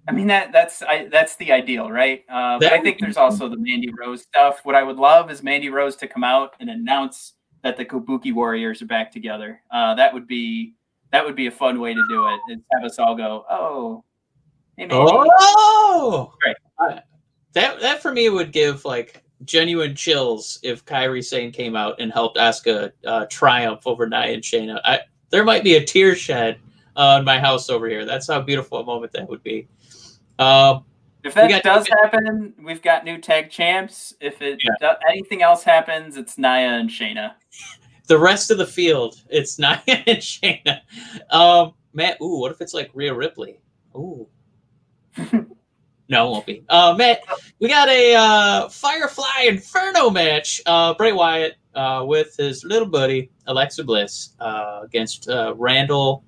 I mean that that's I, that's the ideal, right? Uh, but I think there's also the Mandy Rose stuff. What I would love is Mandy Rose to come out and announce that the Kabuki Warriors are back together. Uh, that would be that would be a fun way to do it. Is have us all go, oh, hey Mandy. Oh, Right. That that for me would give like genuine chills if Kairi Sane came out and helped Asuka uh, triumph over Nia and Shayna. I, there might be a tear shed uh, in my house over here. That's how beautiful a moment that would be. Um, If that does happen, we've got new tag champs. If it Yeah. anything else happens, it's Nia and Shayna. the rest of the field, it's Nia and Shayna. Um, Matt, ooh, what if it's like Rhea Ripley? Ooh. no, it won't be. Uh, Matt, we got a uh, Firefly Inferno match. Uh, Bray Wyatt uh, with his little buddy Alexa Bliss uh, against uh, Randall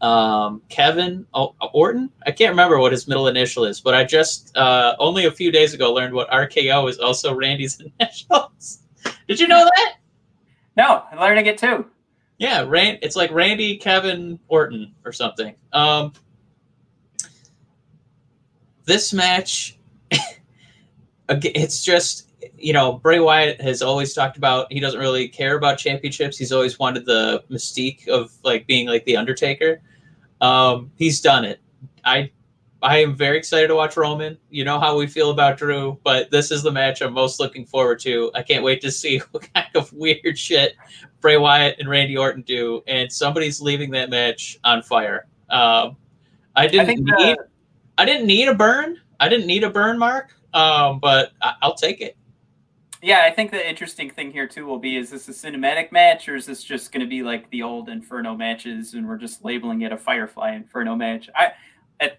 um, Kevin o- Orton. I can't remember what his middle initial is, but I just uh, only a few days ago learned what RKO is also Randy's initials. Did you know that? No, I'm learning it too. Yeah, Rand. It's like Randy, Kevin, Orton, or something. Um, this match, it's just you know Bray Wyatt has always talked about he doesn't really care about championships. He's always wanted the mystique of like being like the Undertaker. Um, he's done it. I I am very excited to watch Roman. You know how we feel about Drew, but this is the match I'm most looking forward to. I can't wait to see what kind of weird shit Bray Wyatt and Randy Orton do, and somebody's leaving that match on fire. Um, I didn't I need. I didn't need a burn. I didn't need a burn mark, um, but I, I'll take it. Yeah, I think the interesting thing here too will be: is this a cinematic match, or is this just going to be like the old Inferno matches, and we're just labeling it a Firefly Inferno match? I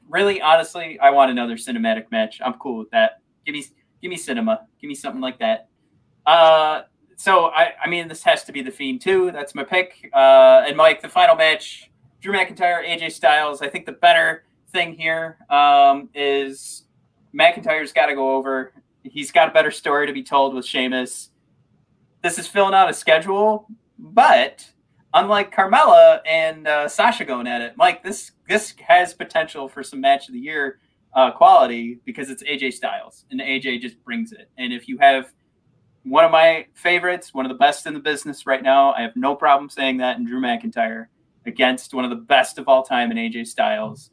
really, honestly, I want another cinematic match. I'm cool with that. Give me, give me cinema. Give me something like that. Uh, so I, I mean, this has to be the Fiend too. That's my pick. Uh, and Mike, the final match: Drew McIntyre, AJ Styles. I think the better thing here um, is McIntyre's got to go over. He's got a better story to be told with Sheamus. This is filling out a schedule, but unlike Carmella and uh, Sasha going at it, Mike, this this has potential for some match of the year uh, quality because it's AJ Styles and AJ just brings it. And if you have one of my favorites, one of the best in the business right now, I have no problem saying that. And Drew McIntyre against one of the best of all time in AJ Styles.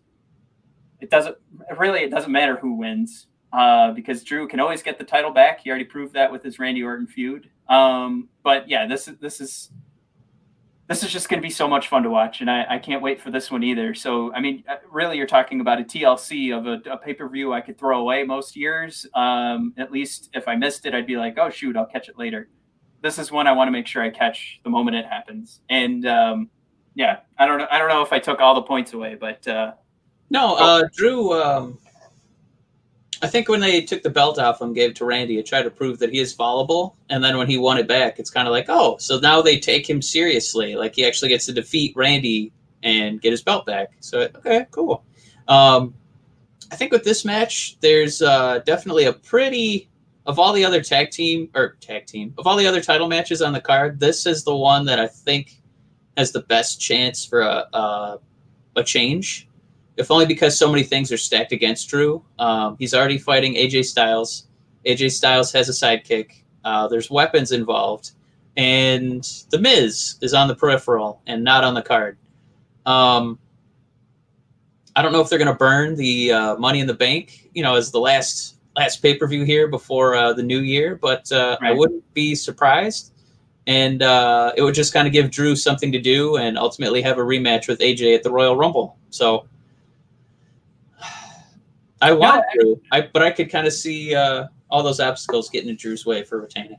It doesn't really it doesn't matter who wins uh, because Drew can always get the title back. He already proved that with his Randy Orton feud. Um, but yeah, this is this is this is just going to be so much fun to watch, and I, I, can't wait for this one either. So, I mean, uh, really, you're talking about a TLC of a, a pay per view I could throw away most years. Um, at least if I missed it, I'd be like, oh shoot, I'll catch it later. This is one I want to make sure I catch the moment it happens. And um, yeah, I don't know. I don't know if I took all the points away, but uh, no, uh, Drew. Um, I think when they took the belt off him, gave it to Randy, it tried to prove that he is fallible. And then when he won it back, it's kind of like, oh, so now they take him seriously. Like he actually gets to defeat Randy and get his belt back. So okay, cool. Um, I think with this match, there's uh, definitely a pretty of all the other tag team or tag team of all the other title matches on the card. This is the one that I think has the best chance for a a, a change if only because so many things are stacked against Drew. Um, he's already fighting AJ Styles. AJ Styles has a sidekick. Uh, there's weapons involved, and The Miz is on the peripheral and not on the card. Um, I don't know if they're going to burn the uh, Money in the Bank, you know, as the last last pay per view here before uh, the new year, but uh, right. I wouldn't be surprised. And uh, it would just kind of give Drew something to do, and ultimately have a rematch with AJ at the Royal Rumble. So I want yeah, to, I, but I could kind of see uh, all those obstacles getting in Drew's way for retaining.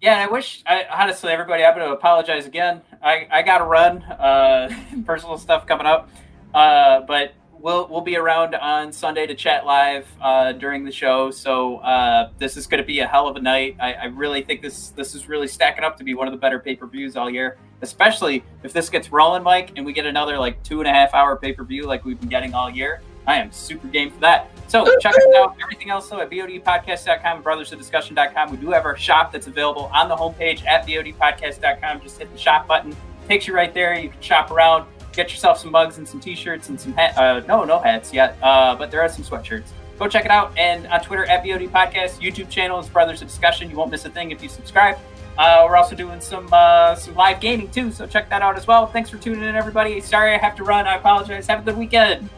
Yeah, and I wish, I, honestly, everybody, I'm going to apologize again. I, I got to run, uh, personal stuff coming up, uh, but we'll we'll be around on Sunday to chat live uh, during the show. So uh, this is going to be a hell of a night. I, I, really think this this is really stacking up to be one of the better pay per views all year. Especially if this gets rolling, Mike, and we get another like two and a half hour pay per view like we've been getting all year. I am super game for that. So check us out. Everything else though at bodpodcast.com brothersofdiscussion.com. We do have our shop that's available on the homepage at bodpodcast.com. Just hit the shop button. Takes you right there. You can shop around, get yourself some mugs and some t-shirts and some hat. Uh, no, no hats yet, uh, but there are some sweatshirts. Go check it out. And on Twitter at BOD Podcast, YouTube channel is Brothers of Discussion. You won't miss a thing if you subscribe. Uh, we're also doing some uh, some live gaming too, so check that out as well. Thanks for tuning in, everybody. Sorry I have to run. I apologize. Have a good weekend.